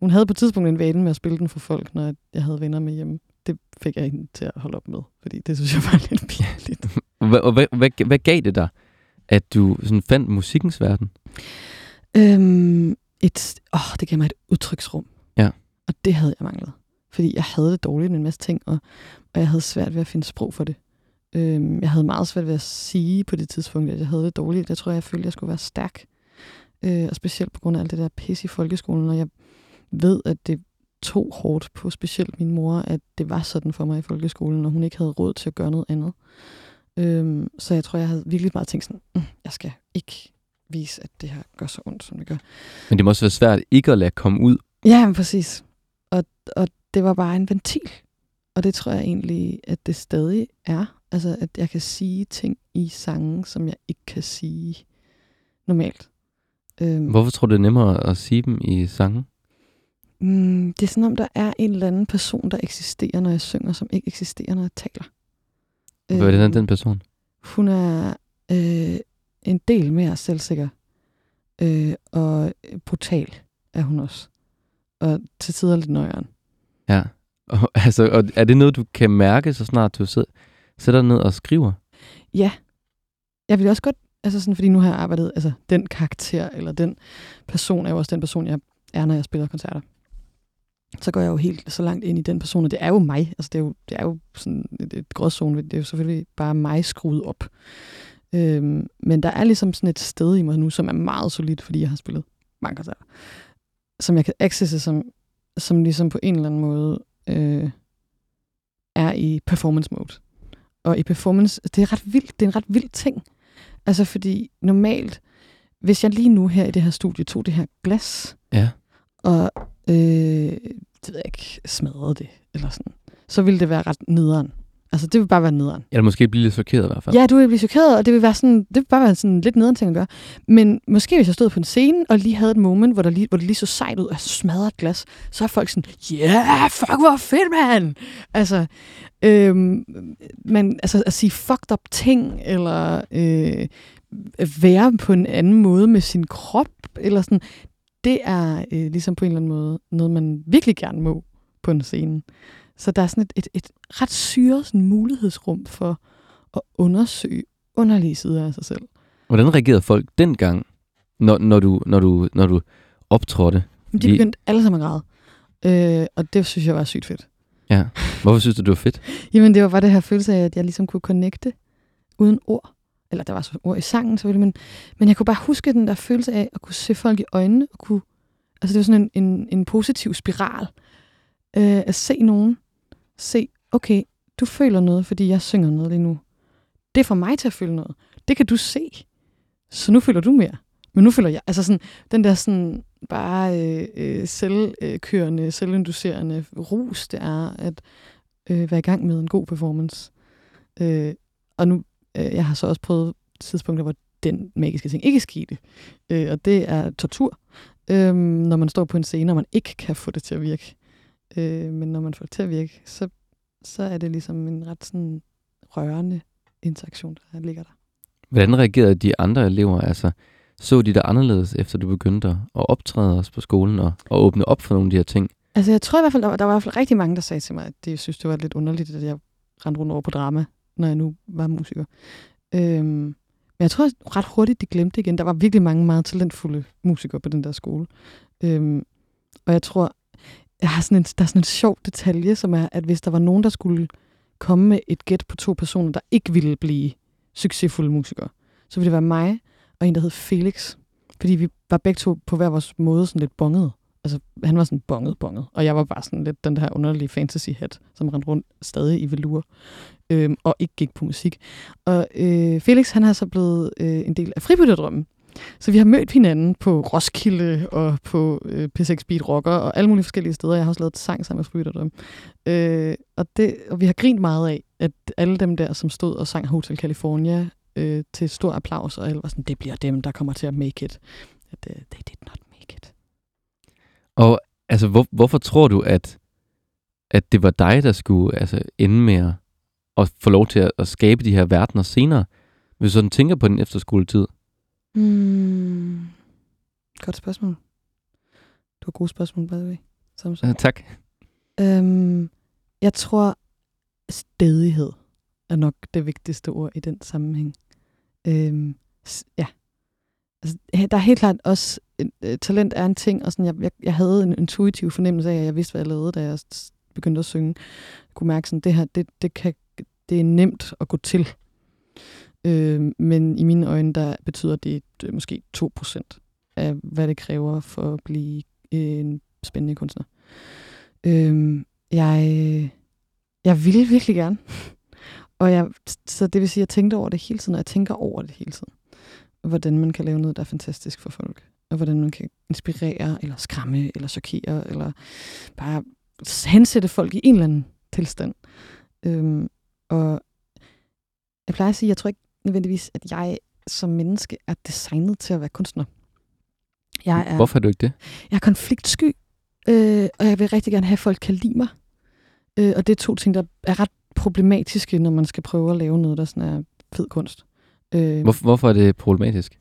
hun havde på et tidspunkt en vane med at spille den for folk, når jeg havde venner med hjemme. Det fik jeg hende til at holde op med, fordi det synes jeg var lidt pinligt. Og hvad, hvad, hvad gav det dig, at du sådan fandt musikkens verden? Øhm, et, åh, det gav mig et udtryksrum. Ja. Og det havde jeg manglet. Fordi jeg havde det dårligt med en masse ting, og, og jeg havde svært ved at finde sprog for det. Øhm, jeg havde meget svært ved at sige på det tidspunkt, at jeg havde det dårligt. Jeg tror, jeg følte, at jeg skulle være stærk. Øh, og specielt på grund af alt det der pis i folkeskolen. Og jeg ved, at det tog hårdt på specielt min mor, at det var sådan for mig i folkeskolen, og hun ikke havde råd til at gøre noget andet. Øhm, så jeg tror, jeg havde virkelig meget tænkt sådan, mm, jeg skal ikke vise, at det her gør så ondt, som det gør. Men det må også være svært ikke at lade komme ud. Ja, men præcis. Og, og det var bare en ventil. Og det tror jeg egentlig, at det stadig er. Altså, at jeg kan sige ting i sange, som jeg ikke kan sige normalt. Øhm, Hvorfor tror du, det er nemmere at sige dem i sange? Mm, det er sådan, om der er en eller anden person, der eksisterer, når jeg synger, som ikke eksisterer, når jeg taler. Hvad er den, Øhm, den person? Hun er øh, en del mere selvsikker. Øh, og brutal er hun også. Og til tider lidt nøjeren. Ja. Og, altså, og er det noget, du kan mærke, så snart du sidder, sætter dig ned og skriver? Ja. Jeg vil også godt, altså sådan, fordi nu har jeg arbejdet, altså den karakter, eller den person er jo også den person, jeg er, når jeg spiller koncerter. Så går jeg jo helt så langt ind i den person, og det er jo mig. Altså det er jo, det er jo sådan et, et gråzone, det er jo selvfølgelig bare mig skruet op. Øhm, men der er ligesom sådan et sted i mig nu, som er meget solidt, fordi jeg har spillet mange koncerter, som jeg kan accesse, som, som ligesom på en eller anden måde øh, er i performance mode. Og i performance, det er ret vildt, det er en ret vild ting. Altså fordi normalt, hvis jeg lige nu her i det her studie tog det her glas, Ja. og øh, det ved jeg ikke, smadrede det, eller sådan, så ville det være ret nederen. Altså, det vil bare være nederen. Eller måske blive lidt chokeret i hvert fald. Ja, du vil blive chokeret, og det vil, være sådan, det vil bare være sådan lidt nederen ting at gøre. Men måske hvis jeg stod på en scene, og lige havde et moment, hvor, der lige, hvor det lige så sejt ud, og jeg smadrede et glas, så er folk sådan, ja, yeah, fuck, hvor fedt, mand! Altså, øhm, men, altså at sige fucked up ting, eller øh, være på en anden måde med sin krop, eller sådan, det er øh, ligesom på en eller anden måde noget, man virkelig gerne må på en scene. Så der er sådan et, et, et ret syret sådan mulighedsrum for at undersøge underlige sider af sig selv. Hvordan reagerede folk dengang, når, når, du, når, du, når du optrådte? De begyndte alle sammen at græde. Øh, og det synes jeg var sygt fedt. Ja. Hvorfor synes du, det var fedt? Jamen, det var bare det her følelse af, at jeg ligesom kunne connecte uden ord. Eller der var så ord i sangen selvfølgelig, men, men jeg kunne bare huske den der følelse af at kunne se folk i øjnene, og kunne, altså det var sådan en, en, en positiv spiral. Øh, at se nogen, se, okay, du føler noget, fordi jeg synger noget lige nu. Det får mig til at føle noget. Det kan du se. Så nu føler du mere. Men nu føler jeg, altså sådan, den der sådan bare øh, øh, selvkørende, selvinducerende rus, det er at øh, være i gang med en god performance. Øh, og nu, øh, jeg har så også prøvet tidspunkter, hvor den magiske ting ikke skete. Øh, og det er tortur, øh, når man står på en scene, og man ikke kan få det til at virke. Øh, men når man får det til at virke, så, så er det ligesom en ret sådan rørende interaktion, der ligger der. Hvordan reagerede de andre elever? Altså, så de der anderledes, efter du begyndte at optræde os på skolen og, og åbne op for nogle af de her ting? Altså, jeg tror i hvert fald, der var, der var i hvert fald rigtig mange, der sagde til mig, at de synes, det var lidt underligt, at jeg rendte rundt over på drama, når jeg nu var musiker. Øhm, men jeg tror at ret hurtigt, de glemte igen. Der var virkelig mange meget talentfulde musikere på den der skole. Øhm, og jeg tror, jeg har sådan en, der er sådan en sjov detalje, som er, at hvis der var nogen, der skulle komme med et gæt på to personer, der ikke ville blive succesfulde musikere, så ville det være mig og en, der hed Felix. Fordi vi var begge to på hver vores måde sådan lidt bonget. Altså, han var sådan bonget, bonget. Og jeg var bare sådan lidt den der underlige fantasy-hat, som rendte rundt stadig i velure øh, og ikke gik på musik. Og øh, Felix, han har så blevet øh, en del af fribytterdrømmen. Så vi har mødt hinanden på Roskilde og på øh, P6 Beat Rocker og alle mulige forskellige steder. Jeg har også lavet et sang sammen med Fribytterdrøm. Øh, og, det, og vi har grint meget af, at alle dem der, som stod og sang Hotel California øh, til stor applaus, og alle var sådan, det bliver dem, der kommer til at make it. At, uh, they did not make it. Og altså, hvor, hvorfor tror du, at, at det var dig, der skulle altså, ende med at, at få lov til at, at skabe de her verdener senere, hvis du sådan tænker på den efterskoletid? Mm. Godt spørgsmål. Du har gode spørgsmål, by the way. Som Ja, tak. Øhm, jeg tror, stedighed er nok det vigtigste ord i den sammenhæng. Øhm, ja. Altså, der er helt klart også, øh, talent er en ting, og sådan, jeg, jeg, jeg havde en intuitiv fornemmelse af, at jeg vidste, hvad jeg lavede, da jeg begyndte at synge. Jeg kunne mærke sådan, det her, det, det, kan, det er nemt at gå til. Øh, men i mine øjne, der betyder det øh, måske 2% af, hvad det kræver for at blive øh, en spændende kunstner. Øh, jeg, jeg ville virkelig gerne. Og jeg, så det vil sige, at jeg tænkte over det hele tiden, og jeg tænker over det hele tiden. Hvordan man kan lave noget, der er fantastisk for folk. Og hvordan man kan inspirere, eller skræmme, eller chokere, eller bare hensætte folk i en eller anden tilstand. Øhm, og jeg plejer at sige, jeg tror ikke nødvendigvis, at jeg som menneske er designet til at være kunstner. Jeg er, Hvorfor er du ikke det? jeg er konfliktsky, øh, og jeg vil rigtig gerne have, at folk kan lide mig. Øh, og det er to ting, der er ret problematiske, når man skal prøve at lave noget, der sådan er fed kunst. Øh, Hvor, hvorfor er det problematisk?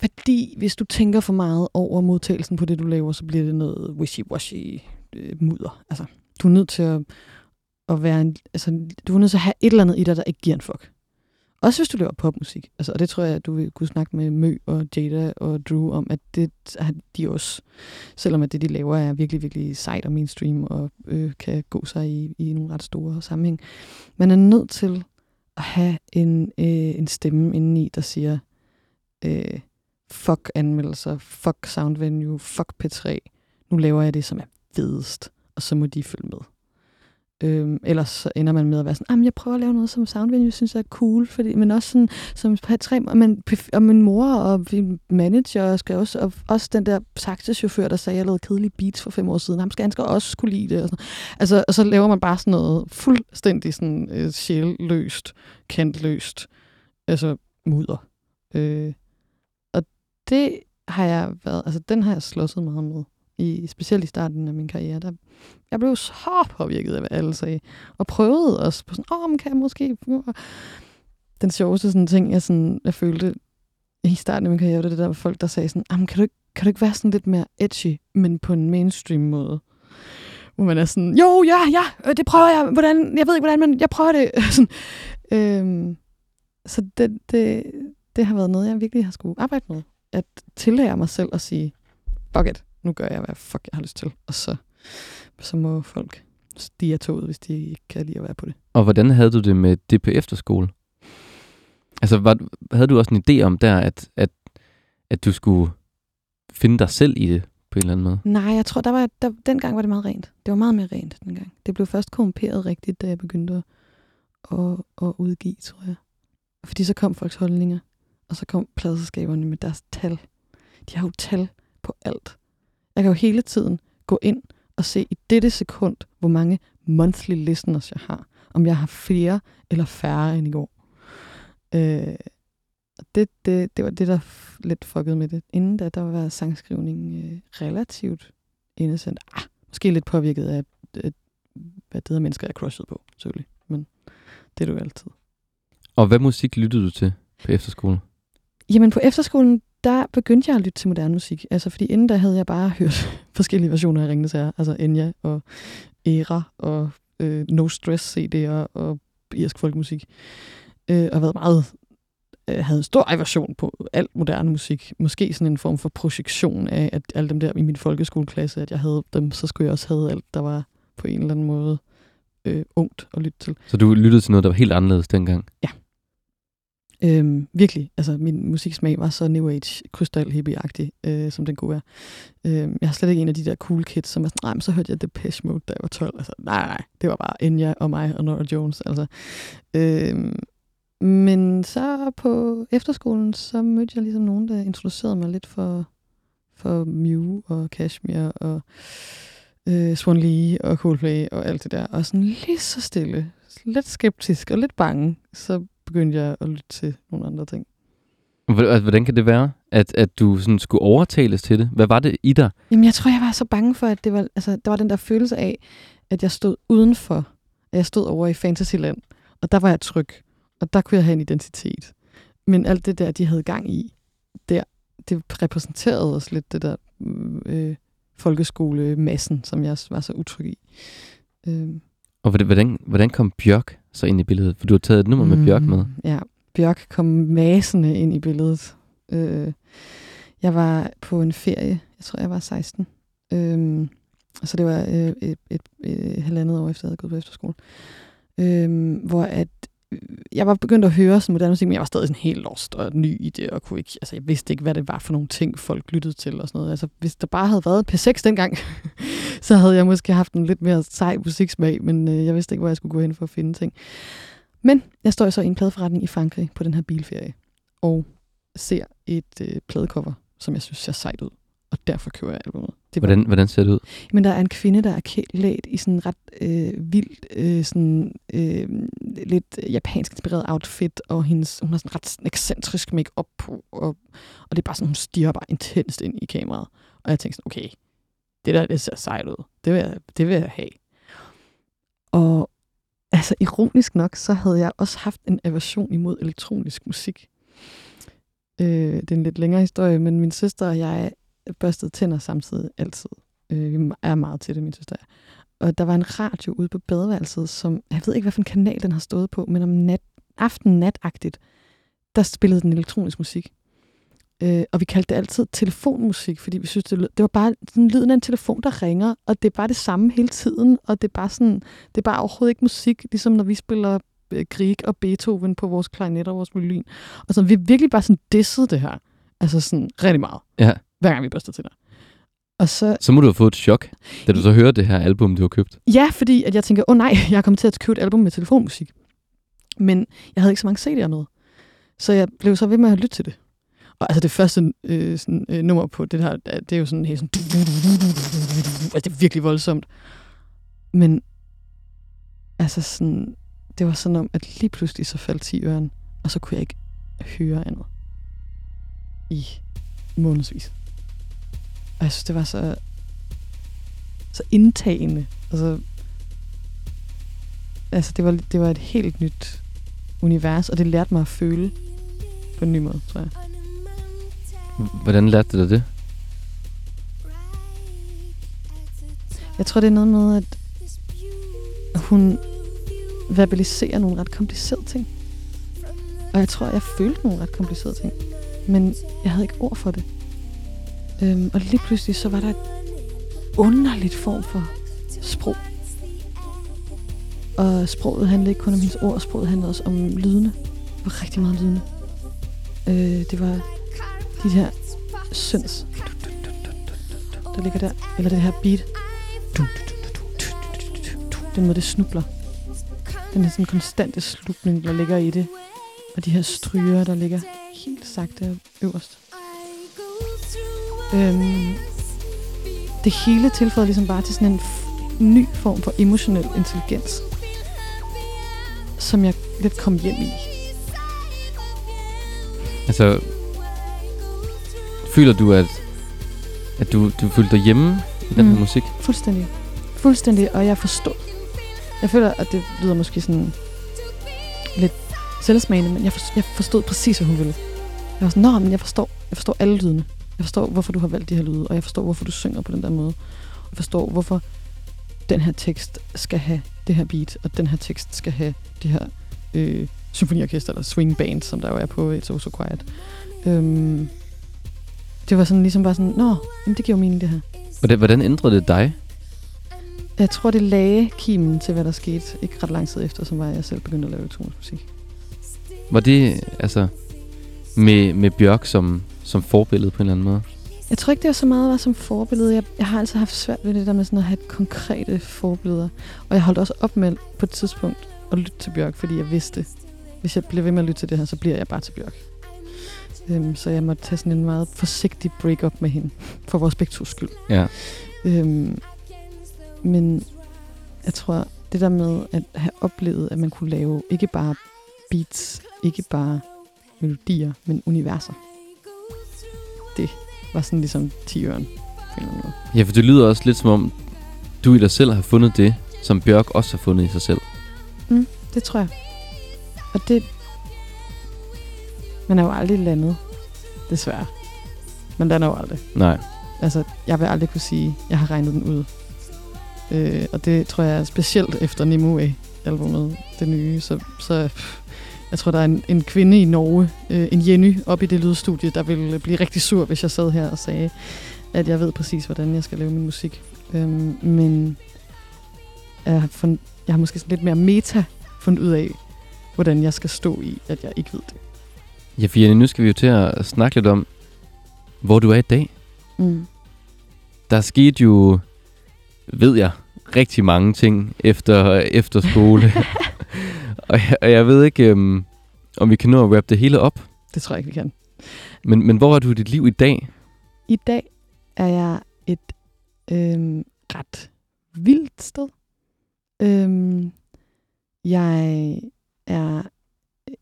fordi hvis du tænker for meget over modtagelsen på det, du laver, så bliver det noget wishy-washy øh, mudder. Altså, du er nødt til at, at være en, altså, du er nødt til at have et eller andet i dig, der ikke giver en fuck. Også hvis du laver popmusik. Altså, og det tror jeg, at du vil kunne snakke med Mø og Jada og Drew om, at det har de også, selvom at det, de laver, er virkelig, virkelig sejt og mainstream og øh, kan gå sig i, i nogle ret store sammenhæng. Man er nødt til at have en, øh, en stemme indeni, der siger, øh, fuck anmeldelser, fuck Soundvenue, fuck P3. Nu laver jeg det, som er fedest, og så må de følge med. Øhm, ellers så ender man med at være sådan, jeg prøver at lave noget, som Soundvenue synes er cool, fordi, men også sådan, som tre, og, man, og min mor og min manager skal også, og også den der taxichauffør, der sagde, at jeg lavede kedelige beats for fem år siden, ham skal han skal også kunne lide det. Og, sådan. Altså, og så laver man bare sådan noget fuldstændig sådan, øh, sjælløst, kantløst, altså mudder. Øh, og det har jeg været, altså den har jeg slåsset meget med i, specielt i starten af min karriere, der, jeg blev så påvirket af, hvad alle sagde, og prøvede også på sådan, åh, oh, kan jeg måske... Den sjoveste sådan ting, jeg, sådan, jeg følte i starten af min karriere, det, det der var folk, der sagde sådan, ah, kan du, ikke, kan du ikke være sådan lidt mere edgy, men på en mainstream måde? Hvor man er sådan, jo, ja, ja, øh, det prøver jeg, hvordan, jeg ved ikke, hvordan, men jeg prøver det. sådan, øhm, så det, det, det har været noget, jeg virkelig har skulle arbejde med. At tillære mig selv at sige, fuck it, nu gør jeg, hvad fuck jeg har lyst til. Og så, så må folk stige af toget, hvis de ikke kan lide at være på det. Og hvordan havde du det med det på efterskole? Altså, var, havde du også en idé om der, at, at, at du skulle finde dig selv i det på en eller anden måde? Nej, jeg tror, der var, der, dengang var det meget rent. Det var meget mere rent dengang. Det blev først korrumperet rigtigt, da jeg begyndte at, at, at udgive, tror jeg. Fordi så kom folks holdninger, og så kom pladselskaberne med deres tal. De har jo tal på alt. Jeg kan jo hele tiden gå ind og se i dette sekund, hvor mange monthly listeners jeg har. Om jeg har flere eller færre end i går. Øh, det, det, det var det, der lidt fuckede med det. Inden da, der var sangskrivning øh, relativt indesendt. Ah, måske lidt påvirket af, øh, hvad det hedder mennesker, jeg crushed på, selvfølgelig. Men det er du altid. Og hvad musik lyttede du til på efterskolen? Jamen på efterskolen, der begyndte jeg at lytte til moderne musik. Altså, fordi inden da havde jeg bare hørt forskellige versioner af Ringende Sager. Altså Enya og Era og øh, No Stress CD'er og irsk folkmusik. Øh, og været meget øh, havde en stor aversion på alt moderne musik. Måske sådan en form for projektion af, at alle dem der i min folkeskoleklasse, at jeg havde dem, så skulle jeg også have alt, der var på en eller anden måde øh, ungt at lytte til. Så du lyttede til noget, der var helt anderledes dengang? Ja. Øhm, virkelig, altså min musiksmag var så New Age, krystal hippie øh, som den kunne være. Øhm, jeg har slet ikke en af de der cool kids, som er sådan, nej, men så hørte jeg Depeche Mode, da jeg var 12. Altså, nej, nej, det var bare Enya og mig og Nora Jones. Altså. Øhm, men så på efterskolen, så mødte jeg ligesom nogen, der introducerede mig lidt for, for Mew og Kashmir og øh, Swan Lee og Coldplay og alt det der. Og sådan lidt så stille, lidt skeptisk og lidt bange, så begyndte jeg at lytte til nogle andre ting. Altså, hvordan kan det være, at, at du sådan skulle overtales til det? Hvad var det i dig? Jamen, jeg tror, jeg var så bange for, at det var, altså, der var den der følelse af, at jeg stod udenfor. At jeg stod over i Fantasyland. Og der var jeg tryg. Og der kunne jeg have en identitet. Men alt det der, de havde gang i, der, det repræsenterede også lidt det der øh, folkeskolemassen, som jeg var så utryg i. Øh. Og hvordan, hvordan kom Bjørk så ind i billedet? For du har taget et nummer mm, med Bjørk med. Ja, Bjørk kom masende ind i billedet. Øh, jeg var på en ferie, jeg tror jeg var 16. Øh, så det var øh, et, et, et, et halvandet år efter, jeg havde gået på efterskole. Øh, hvor at jeg var begyndt at høre sådan moderne musik, men jeg var stadig sådan helt lost og ny i det, og kunne ikke, altså jeg vidste ikke, hvad det var for nogle ting, folk lyttede til og sådan noget. Altså hvis der bare havde været P6 dengang, så havde jeg måske haft en lidt mere sej musiksmag, men øh, jeg vidste ikke, hvor jeg skulle gå hen for at finde ting. Men jeg står så i en pladeforretning i Frankrig på den her bilferie, og ser et øh, pladecover, som jeg synes ser sejt ud og derfor køber jeg albumet. Det hvordan, hvordan ser det ud? Men der er en kvinde, der er klædt i sådan ret øh, vildt, øh, sådan, øh, lidt japansk inspireret outfit, og hendes, hun har sådan ret ekscentrisk make på, og, og det er bare sådan, hun stiger bare intenst ind i kameraet. Og jeg tænkte sådan, okay, det der, det ser sejt ud. Det vil jeg, det vil jeg have. Og altså, ironisk nok, så havde jeg også haft en aversion imod elektronisk musik. Øh, det er en lidt længere historie, men min søster og jeg børstede tænder samtidig altid. Øh, vi er meget til det, min søster. Og der var en radio ude på badeværelset, som, jeg ved ikke, hvilken kanal den har stået på, men om nat, aften natagtigt, der spillede den elektronisk musik. Øh, og vi kaldte det altid telefonmusik, fordi vi synes, det, det var bare sådan lyden af en telefon, der ringer, og det er bare det samme hele tiden, og det er bare sådan, det er bare overhovedet ikke musik, ligesom når vi spiller øh, Grieg og Beethoven på vores klarinet og vores violin. Og så vi virkelig bare sådan disset det her. Altså sådan rigtig meget. Ja hver gang vi børster tænder. Og så, Så må du have fået et chok, da du så hører det her album, du har købt. ja, fordi at jeg tænker, åh oh, nej, jeg er kommet til at købe et album med telefonmusik. Men jeg havde ikke så mange CD'er med. Så jeg blev så ved med at lytte til det. Og altså det første øh, sådan, øh, nummer på det her, det er jo sådan helt sådan... Altså det er virkelig voldsomt. Men altså sådan, det var sådan om, at lige pludselig så faldt 10 øren, og så kunne jeg ikke høre andet. I månedsvis. Og jeg synes, det var så, så indtagende. Altså, altså det, var, det var et helt nyt univers, og det lærte mig at føle på en ny måde, tror jeg. Hvordan lærte du dig det? Jeg tror, det er noget med, at hun verbaliserer nogle ret komplicerede ting. Og jeg tror, jeg følte nogle ret komplicerede ting. Men jeg havde ikke ord for det. Øhm, og lige pludselig, så var der et underligt form for sprog. Og sproget handlede ikke kun om hendes ord, sproget handlede også om lydene. Det var rigtig meget lydende. Øh, det var de her synds, der ligger der. Eller det her beat. Den måde, det snubler. Den er sådan konstante slutning, der ligger i det. Og de her stryger, der ligger helt sagte øverst. Øhm, det hele tilføjer ligesom bare til sådan en ny form for emotionel intelligens, som jeg lidt kom hjem i. Altså, føler du, at, at du, du følte dig hjemme i den Mm. her musik? Fuldstændig. Fuldstændig, og jeg forstod. Jeg føler, at det lyder måske sådan lidt selvsmagende, men jeg forstod, jeg forstod præcis, hvad hun ville. Jeg var sådan, nå, men jeg forstår, jeg forstår alle lydene. Jeg forstår, hvorfor du har valgt de her lyde, og jeg forstår, hvorfor du synger på den der måde. Jeg forstår, hvorfor den her tekst skal have det her beat, og den her tekst skal have det her øh, symfoniorkester, eller swing band, som der jo er på It's So So Quiet. Øhm, det var sådan ligesom bare sådan, nå, jamen det giver jo mening det her. Hvordan, hvordan ændrede det dig? Jeg tror, det lagde kimen til, hvad der skete ikke ret lang tid efter, som var, jeg selv begyndte at lave elektronisk musik. Var det altså med, med Bjørk som, som forbillede på en eller anden måde? Jeg tror ikke, det var så meget var som forbillede. Jeg, jeg har altid haft svært ved det der med sådan at have konkrete forbilleder. Og jeg holdt også op med på et tidspunkt at lytte til Bjørk, fordi jeg vidste, hvis jeg bliver ved med at lytte til det her, så bliver jeg bare til Bjørk. Øhm, så jeg måtte tage sådan en meget forsigtig break-up med hende, for vores begge skyld. Ja. Øhm, men jeg tror, det der med at have oplevet, at man kunne lave ikke bare beats, ikke bare melodier, men universer. Det var sådan ligesom 10 øren på en eller anden måde. Ja, for det lyder også lidt som om, du i dig selv har fundet det, som Bjørk også har fundet i sig selv. Det tror jeg. Og det... Man er jo aldrig landet, desværre. Man lander jo aldrig. Nej. Altså, jeg vil aldrig kunne sige, at jeg har regnet den ud. Øh, og det tror jeg specielt efter Nimue-albumet, det nye. Så, så jeg tror, der er en, en kvinde i Norge, øh, en Jenny, op i det lydstudie, der ville blive rigtig sur, hvis jeg sad her og sagde, at jeg ved præcis, hvordan jeg skal lave min musik. Øhm, men jeg har, fund, jeg har måske sådan lidt mere meta fundet ud af, hvordan jeg skal stå i, at jeg ikke ved det. Ja, Jenny, nu skal vi jo til at snakke lidt om, hvor du er i dag. Mm. Der skete jo, ved jeg, rigtig mange ting efter, efter skole. og, jeg, og jeg ved ikke, øhm, om vi kan nå at wrap det hele op. Det tror jeg ikke, vi kan. Men, men hvor er du i dit liv i dag? I dag er jeg et øhm, ret vildt sted. Øhm, jeg er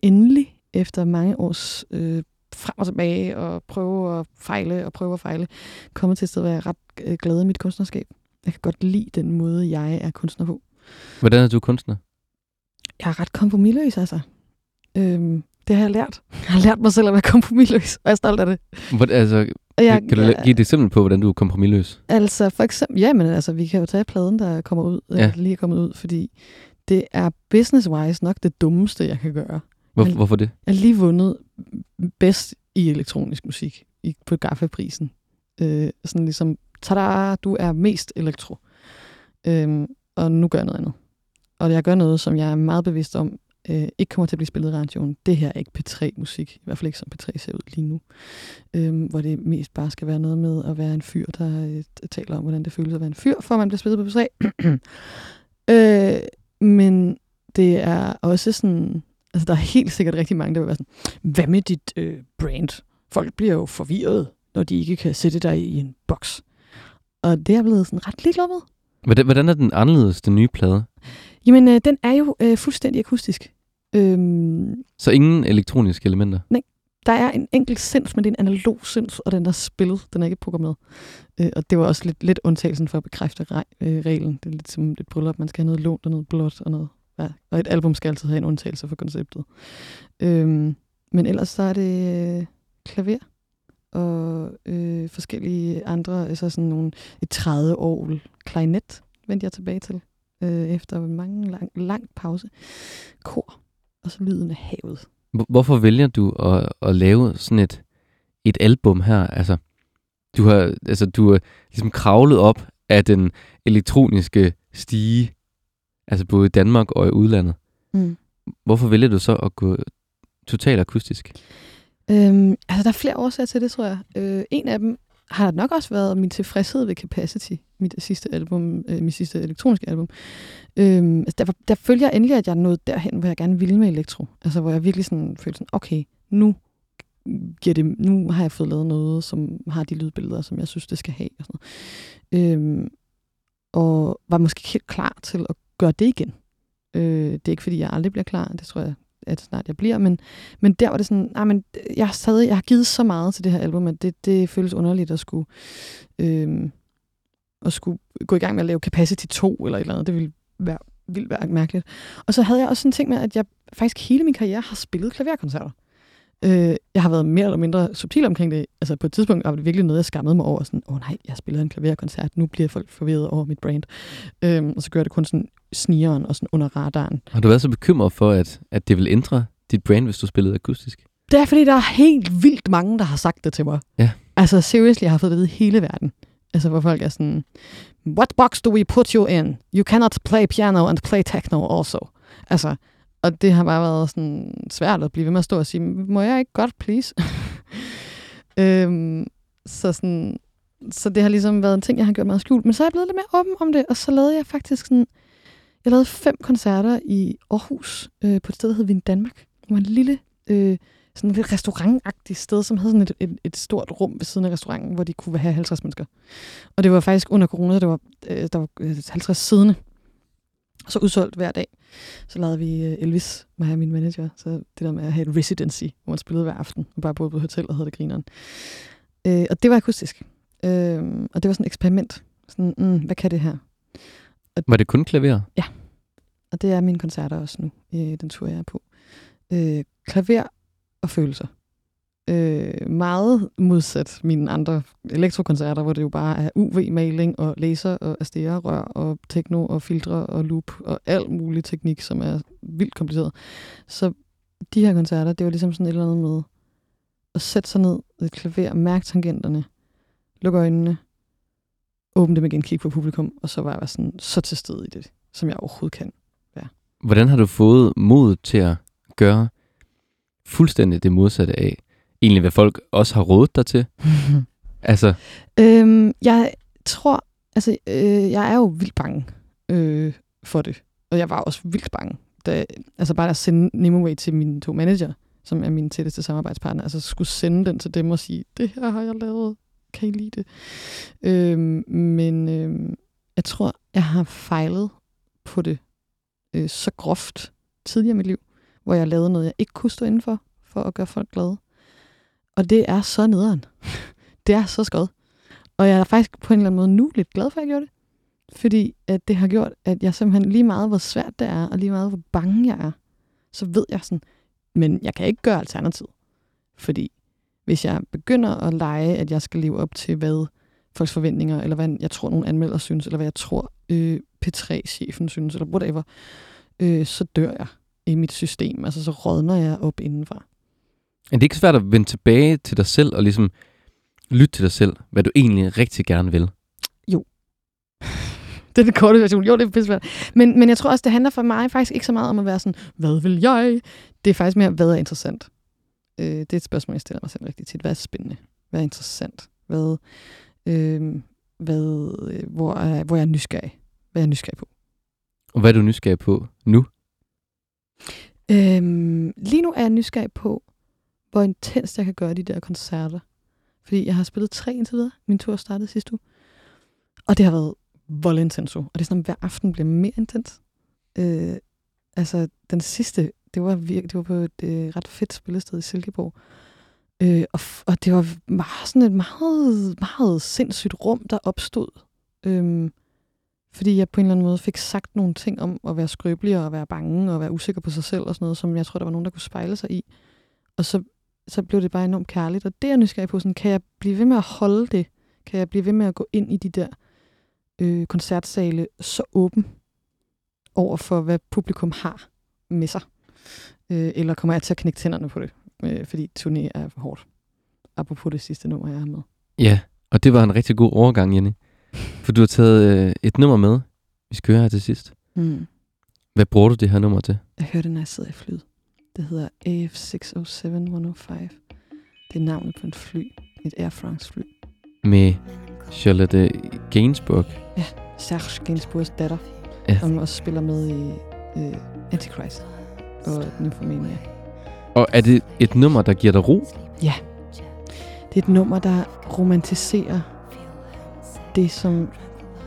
endelig efter mange års øh, frem og tilbage og prøve at fejle og prøve at fejle, kommet til et sted, hvor jeg er ret øh, glad i mit kunstnerskab. Jeg kan godt lide den måde, jeg er kunstner på. Hvordan er du kunstner? Jeg er ret kompromilløs, altså. Øhm, det har jeg lært. Jeg har lært mig selv at være kompromilløs, og jeg er stolt af det. Hvor, altså, jeg, kan du jeg- give et eksempel på, hvordan du er kompromilløs? Altså for eksempel, ja, men altså, vi kan jo tage pladen, der kommer ud, Ja. ja. lige er kommet ud, fordi det er business-wise nok det dummeste, jeg kan gøre. Hvor, Men- hvorfor det? Jeg har lige vundet bedst i elektronisk musik i, på Gaffa-prisen. Øh, sådan ligesom, tada, du er mest elektro. Øhm, og nu gør jeg noget andet. Og jeg gør noget, som jeg er meget bevidst om, øh, ikke kommer til at blive spillet i radioen. Det her er ikke P3-musik, i hvert fald ikke som P3 ser ud lige nu. Øh, hvor det mest bare skal være noget med at være en fyr, der øh, taler om, hvordan det føles at være en fyr, for man bliver spillet på P3. øh, men det er også sådan, altså der er helt sikkert rigtig mange, der vil være sådan, hvad med dit øh, brand? Folk bliver jo forvirret, når de ikke kan sætte dig i en boks. Og det er blevet sådan ret ligeglad med. Hvordan, hvordan er den anderledes, den nye plade? Jamen, øh, den er jo øh, fuldstændig akustisk. Øhm, Så ingen elektroniske elementer? der er en enkelt sinds, men det er en analog sinds, og den er spillet, den er ikke programmeret. Øh, og det var også lidt, lidt undtagelsen for at bekræfte re- øh, reglen. Det er lidt som et bryllup, man skal have noget lånt og noget blåt og noget. Ja. Og et album skal altid have en undtagelse for konceptet. Øhm, men ellers så er det øh, klaver og øh, forskellige andre, altså sådan nogle, et 30 år klarinet vendte jeg tilbage til, øh, efter en mange lang, lang pause. Kor, og så lyden af havet. Hvor- Hvorfor vælger du at, at lave sådan et, et album her? Altså, du har altså, du er ligesom kravlet op af den elektroniske stige, altså både i Danmark og i udlandet. Mm. Hvorfor vælger du så at gå totalt akustisk? Øhm, altså, der er flere årsager til det, tror jeg. Øh, en af dem har nok også været min tilfredshed ved Capacity, mit sidste album, øh, mit sidste elektroniske album. Øhm, altså, der, var- der følger jeg endelig, at jeg nåede derhen, hvor jeg gerne ville med elektro. Altså, hvor jeg virkelig sådan, følte sådan, okay, nu, giver det, nu har jeg fået lavet noget, som har de lydbilleder, som jeg synes, det skal have. Og, sådan noget. Øhm, og var måske ikke helt klar til at gøre det igen. Øh, det er ikke, fordi jeg aldrig bliver klar. Det tror jeg, at snart jeg bliver. Men, men der var det sådan, nej, men jeg sad, jeg har givet så meget til det her album, at det, det føles underligt at skulle, øh, at skulle gå i gang med at lave Capacity 2 eller et eller andet. Det ville være vildt være mærkeligt. Og så havde jeg også sådan en ting med, at jeg faktisk hele min karriere har spillet klaverkoncerter. Øh, jeg har været mere eller mindre subtil omkring det. Altså på et tidspunkt var det virkelig noget, jeg skammede mig over. Sådan, åh oh, nej, jeg spiller en klaverkoncert. Nu bliver folk forvirret over mit brand. Øhm, og så gør jeg det kun sådan snigeren og sådan under radaren. Har du været så bekymret for, at, at det vil ændre dit brand, hvis du spillede akustisk? Det er, fordi der er helt vildt mange, der har sagt det til mig. Ja. Altså, seriously, jeg har fået det i hele verden. Altså, hvor folk er sådan, What box do we put you in? You cannot play piano and play techno also. Altså, og det har bare været sådan svært at blive ved med at stå og sige, må jeg ikke godt, please? øhm, så sådan, så det har ligesom været en ting, jeg har gjort meget skjult. Men så er jeg blevet lidt mere åben om det, og så lavede jeg faktisk sådan, jeg lavede fem koncerter i Aarhus øh, på et sted, der hed Vind Danmark. Det var en lille øh, sådan lidt restaurantagtigt sted, som havde sådan et, et, et stort rum ved siden af restauranten, hvor de kunne have 50 mennesker. Og det var faktisk under corona, der var, øh, der var øh, 50 siddende. Så udsolgt hver dag. Så lavede vi øh, Elvis, mig og min manager. Så det der med at have et residency, hvor man spillede hver aften, og bare boede på hotel og havde det grineren. Øh, og det var akustisk. Øh, og det var sådan et eksperiment. Sådan, mm, hvad kan det her? Var det kun klaver? Og det er mine koncerter også nu, i den tur, jeg er på. Øh, klaver og følelser. Øh, meget modsat mine andre elektrokoncerter, hvor det jo bare er UV-maling og laser og astererør og techno og filtre og loop og alt mulig teknik, som er vildt kompliceret. Så de her koncerter, det var ligesom sådan et eller andet med at sætte sig ned ved et klaver, mærke tangenterne, lukke øjnene, åbne dem igen, kigge på publikum, og så var jeg sådan så til stede i det, som jeg overhovedet kan. Hvordan har du fået mod til at gøre fuldstændig det modsatte af, egentlig hvad folk også har rådet dig til? Altså, Øhm, jeg tror, altså, øh, jeg er jo vildt bange øh, for det. Og jeg var også vildt bange. Da, altså bare at sende Nimue til mine to manager, som er mine tætteste samarbejdspartnere, altså skulle sende den til dem og sige, det her har jeg lavet, kan I lide det? Øhm, men øhm, jeg tror, jeg har fejlet på det øh, så groft tidligere i mit liv, hvor jeg lavede noget, jeg ikke kunne stå indenfor, for at gøre folk glade. Og det er så nederen. det er så skød. Og jeg er faktisk på en eller anden måde nu lidt glad for, at jeg gjorde det. Fordi at det har gjort, at jeg simpelthen lige meget, hvor svært det er, og lige meget, hvor bange jeg er, så ved jeg sådan, men jeg kan ikke gøre alternativ. Fordi hvis jeg begynder at lege, at jeg skal leve op til, hvad folks forventninger, eller hvad jeg tror, nogle anmeldere synes, eller hvad jeg tror, øh, P3-chefen synes, eller whatever, øh, så dør jeg i mit system. Altså, så rådner jeg op indenfor. er det ikke svært at vende tilbage til dig selv og ligesom lytte til dig selv, hvad du egentlig rigtig gerne vil? det er den korte version. Jo, det er pissefærdigt. Men, men jeg tror også, det handler for mig faktisk ikke så meget om at være sådan, hvad vil jeg? Det er faktisk mere, hvad er interessant? Øh, det er et spørgsmål, jeg stiller mig selv rigtig tit. Hvad er spændende? Hvad er interessant? Hvad, øh, hvad, øh, hvor, er, hvor er jeg nysgerrig? Hvad er jeg nysgerrig på? Og hvad er du nysgerrig på nu? Øhm, lige nu er jeg nysgerrig på, hvor intens jeg kan gøre de der koncerter. Fordi jeg har spillet tre indtil videre. Min tur startede sidste uge. Og det har været vold intenso. Og det er sådan, at hver aften bliver mere intens. Øh, altså, den sidste, det var, virke, det var på et øh, ret fedt spillested i Silkeborg. Øh, og, og det var meget, sådan et meget, meget sindssygt rum, der opstod. Øh, fordi jeg på en eller anden måde fik sagt nogle ting om at være skrøbelig og være bange og være usikker på sig selv og sådan noget, som jeg tror, der var nogen, der kunne spejle sig i. Og så, så blev det bare enormt kærligt. Og det er jeg nysgerrig på, sådan, kan jeg blive ved med at holde det? Kan jeg blive ved med at gå ind i de der øh, koncertsale så åben over for, hvad publikum har med sig? Øh, eller kommer jeg til at knække tænderne på det? Øh, fordi turné er for hårdt. Apropos det sidste nummer, jeg har med. Ja, og det var en rigtig god overgang, Jenny. For du har taget øh, et nummer med, vi skal høre her til sidst. Mm. Hvad bruger du det her nummer til? Jeg hører det, når jeg sidder i flyet. Det hedder AF607105. Det er navnet på en fly. Et Air France fly. Med Charlotte Gainsbourg. Serge Gainsbourgs datter, Ja. som også spiller med i øh, Antichrist og Nymphomania. Og er det et nummer, der giver dig ro? Det er et nummer, der romantiserer det, som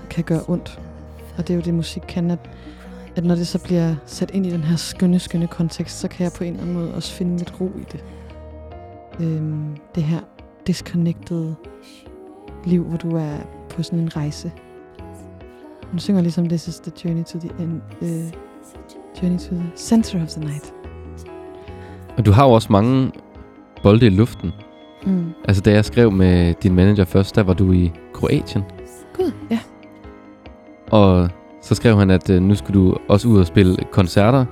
kan gøre ondt. Og det er jo det, musik kan, at, at når det så bliver sat ind i den her skønne, skønne kontekst, så kan jeg på en eller anden måde også finde lidt ro i det. Øhm, det her disconnected liv, hvor du er på sådan en rejse. Hun synger ligesom, this is the journey to the end, uh, journey to the center of the night. Og du har jo også mange bolde i luften. Mm. Altså, da jeg skrev med din manager først, der var du i Kroatien. Gud, ja. Og så skrev han, at øh, nu skulle du også ud og spille koncerter.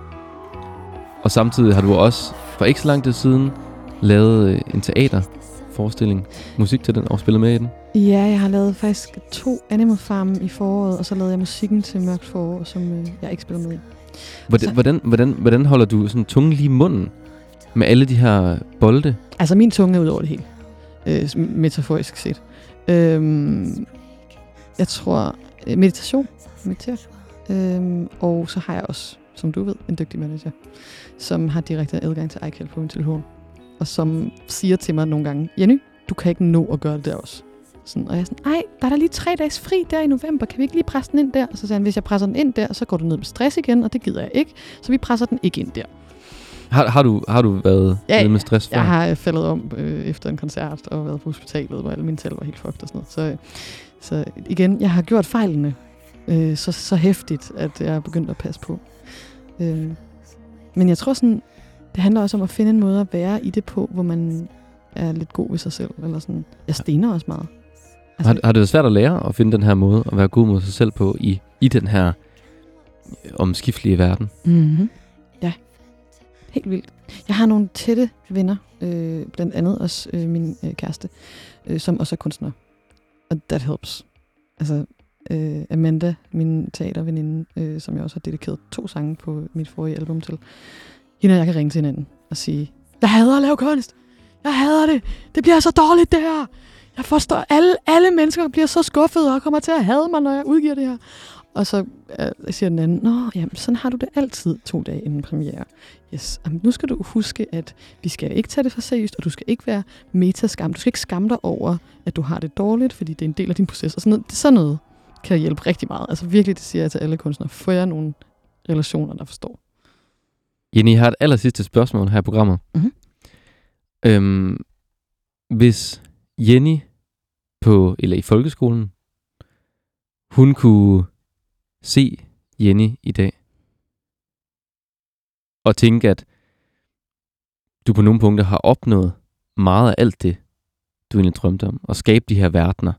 Og samtidig har du også for ikke så lang tid siden lavet øh, en teaterforestilling. Musik til den, og spillet med i den. Ja, jeg har lavet faktisk to Animal Farm i foråret, og så lavede jeg musikken til Mørkt Forår, som øh, jeg ikke spiller med i. Hvordan, Så- hvordan, hvordan, hvordan holder du sådan tungen lige i munden med alle de her bolde? Altså, min tunge er ud over det hele, øh, metaforisk set. Øhm, jeg tror, øh, meditation, meditere. Øhm, og så har jeg også, som du ved, en dygtig manager, som har direkte adgang til iCal på min telefon, og som siger til mig nogle gange, Jenny, du kan ikke nå at gøre det der også. Sådan, og jeg er sådan, ej, der er der lige tre dages fri der i november, kan vi ikke lige presse den ind der? Og så siger han, hvis jeg presser den ind der, så går du ned med stress igen, og det gider jeg ikke, så vi presser den ikke ind der. Har, har, du, har du været Ja, nede med stress før? Jeg har øh, faldet om øh, efter en koncert og været på hospitalet, hvor alle mine tal var helt fucked og sådan noget. Så, øh, så igen, jeg har gjort fejlene øh, så, så hæftigt, at jeg er begyndt at passe på. Øh, men jeg tror sådan, det handler også om at finde en måde at være i det på, hvor man er lidt god ved sig selv. Eller sådan. Jeg stener også meget. Altså, Har, har det været svært at lære at finde den her måde at være god mod sig selv på i, i den her øh, omskiftelige verden? Mm-hmm. Ja, helt vildt. Jeg har nogle tætte venner, øh, blandt andet også øh, min øh, kæreste, øh, som også er kunstner. Og that helps. Altså, øh, Amanda, min teaterveninde, øh, som jeg også har dedikeret to sange på mit forrige album til, hende og jeg kan ringe til hinanden og sige, jeg hader at lave kunst. Jeg hader det. Det bliver så dårligt, det her. Jeg forstår, alle, alle mennesker bliver så skuffede og kommer til at hade mig, når jeg udgiver det her. Og så øh, siger den anden, Nå, jamen, sådan har du det altid to dage inden premiere. Yes, jamen, nu skal du huske, at vi skal ikke tage det for seriøst, og du skal ikke være metaskam. Du skal ikke skamme dig over, at du har det dårligt, fordi det er en del af din proces. Og sådan noget, det, sådan noget kan hjælpe rigtig meget. Altså virkelig, det siger jeg til alle kunstnere. Få jer nogle relationer, der forstår. Jenny, jeg har et aller sidste spørgsmål her i programmet. Mhm. Øhm, hvis Jenny på, eller i folkeskolen, hun kunne se Jenny i dag, og tænke, at du på nogle punkter har opnået meget af alt det, du egentlig drømte om, og skabe de her verdener,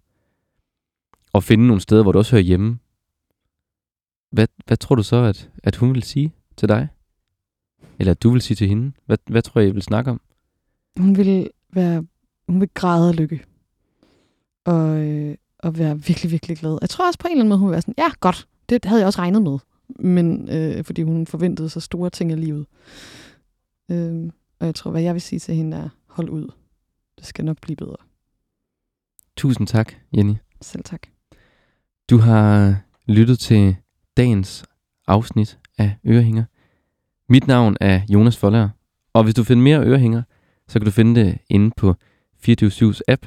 og finde nogle steder, hvor du også hører hjemme. Hvad, hvad tror du så, at, at hun vil sige til dig? Eller at du vil sige til hende? Hvad, hvad tror jeg, I vil snakke om? Hun vil være, hun vil græde af lykke. Og, øh, og være virkelig, virkelig glad. Jeg tror også på en eller anden måde, hun være sådan, ja, godt. det havde jeg også regnet med, men øh, fordi hun forventede så store ting af livet. Øh, og jeg tror, hvad jeg vil sige til hende er, hold ud. Det skal nok blive bedre. Tusind tak, Jenny. Selv tak. Du har lyttet til dagens afsnit af Ørehænger. Mit navn er Jonas Foller, og hvis du finder mere Ørehænger, så kan du finde det inde på 24 app,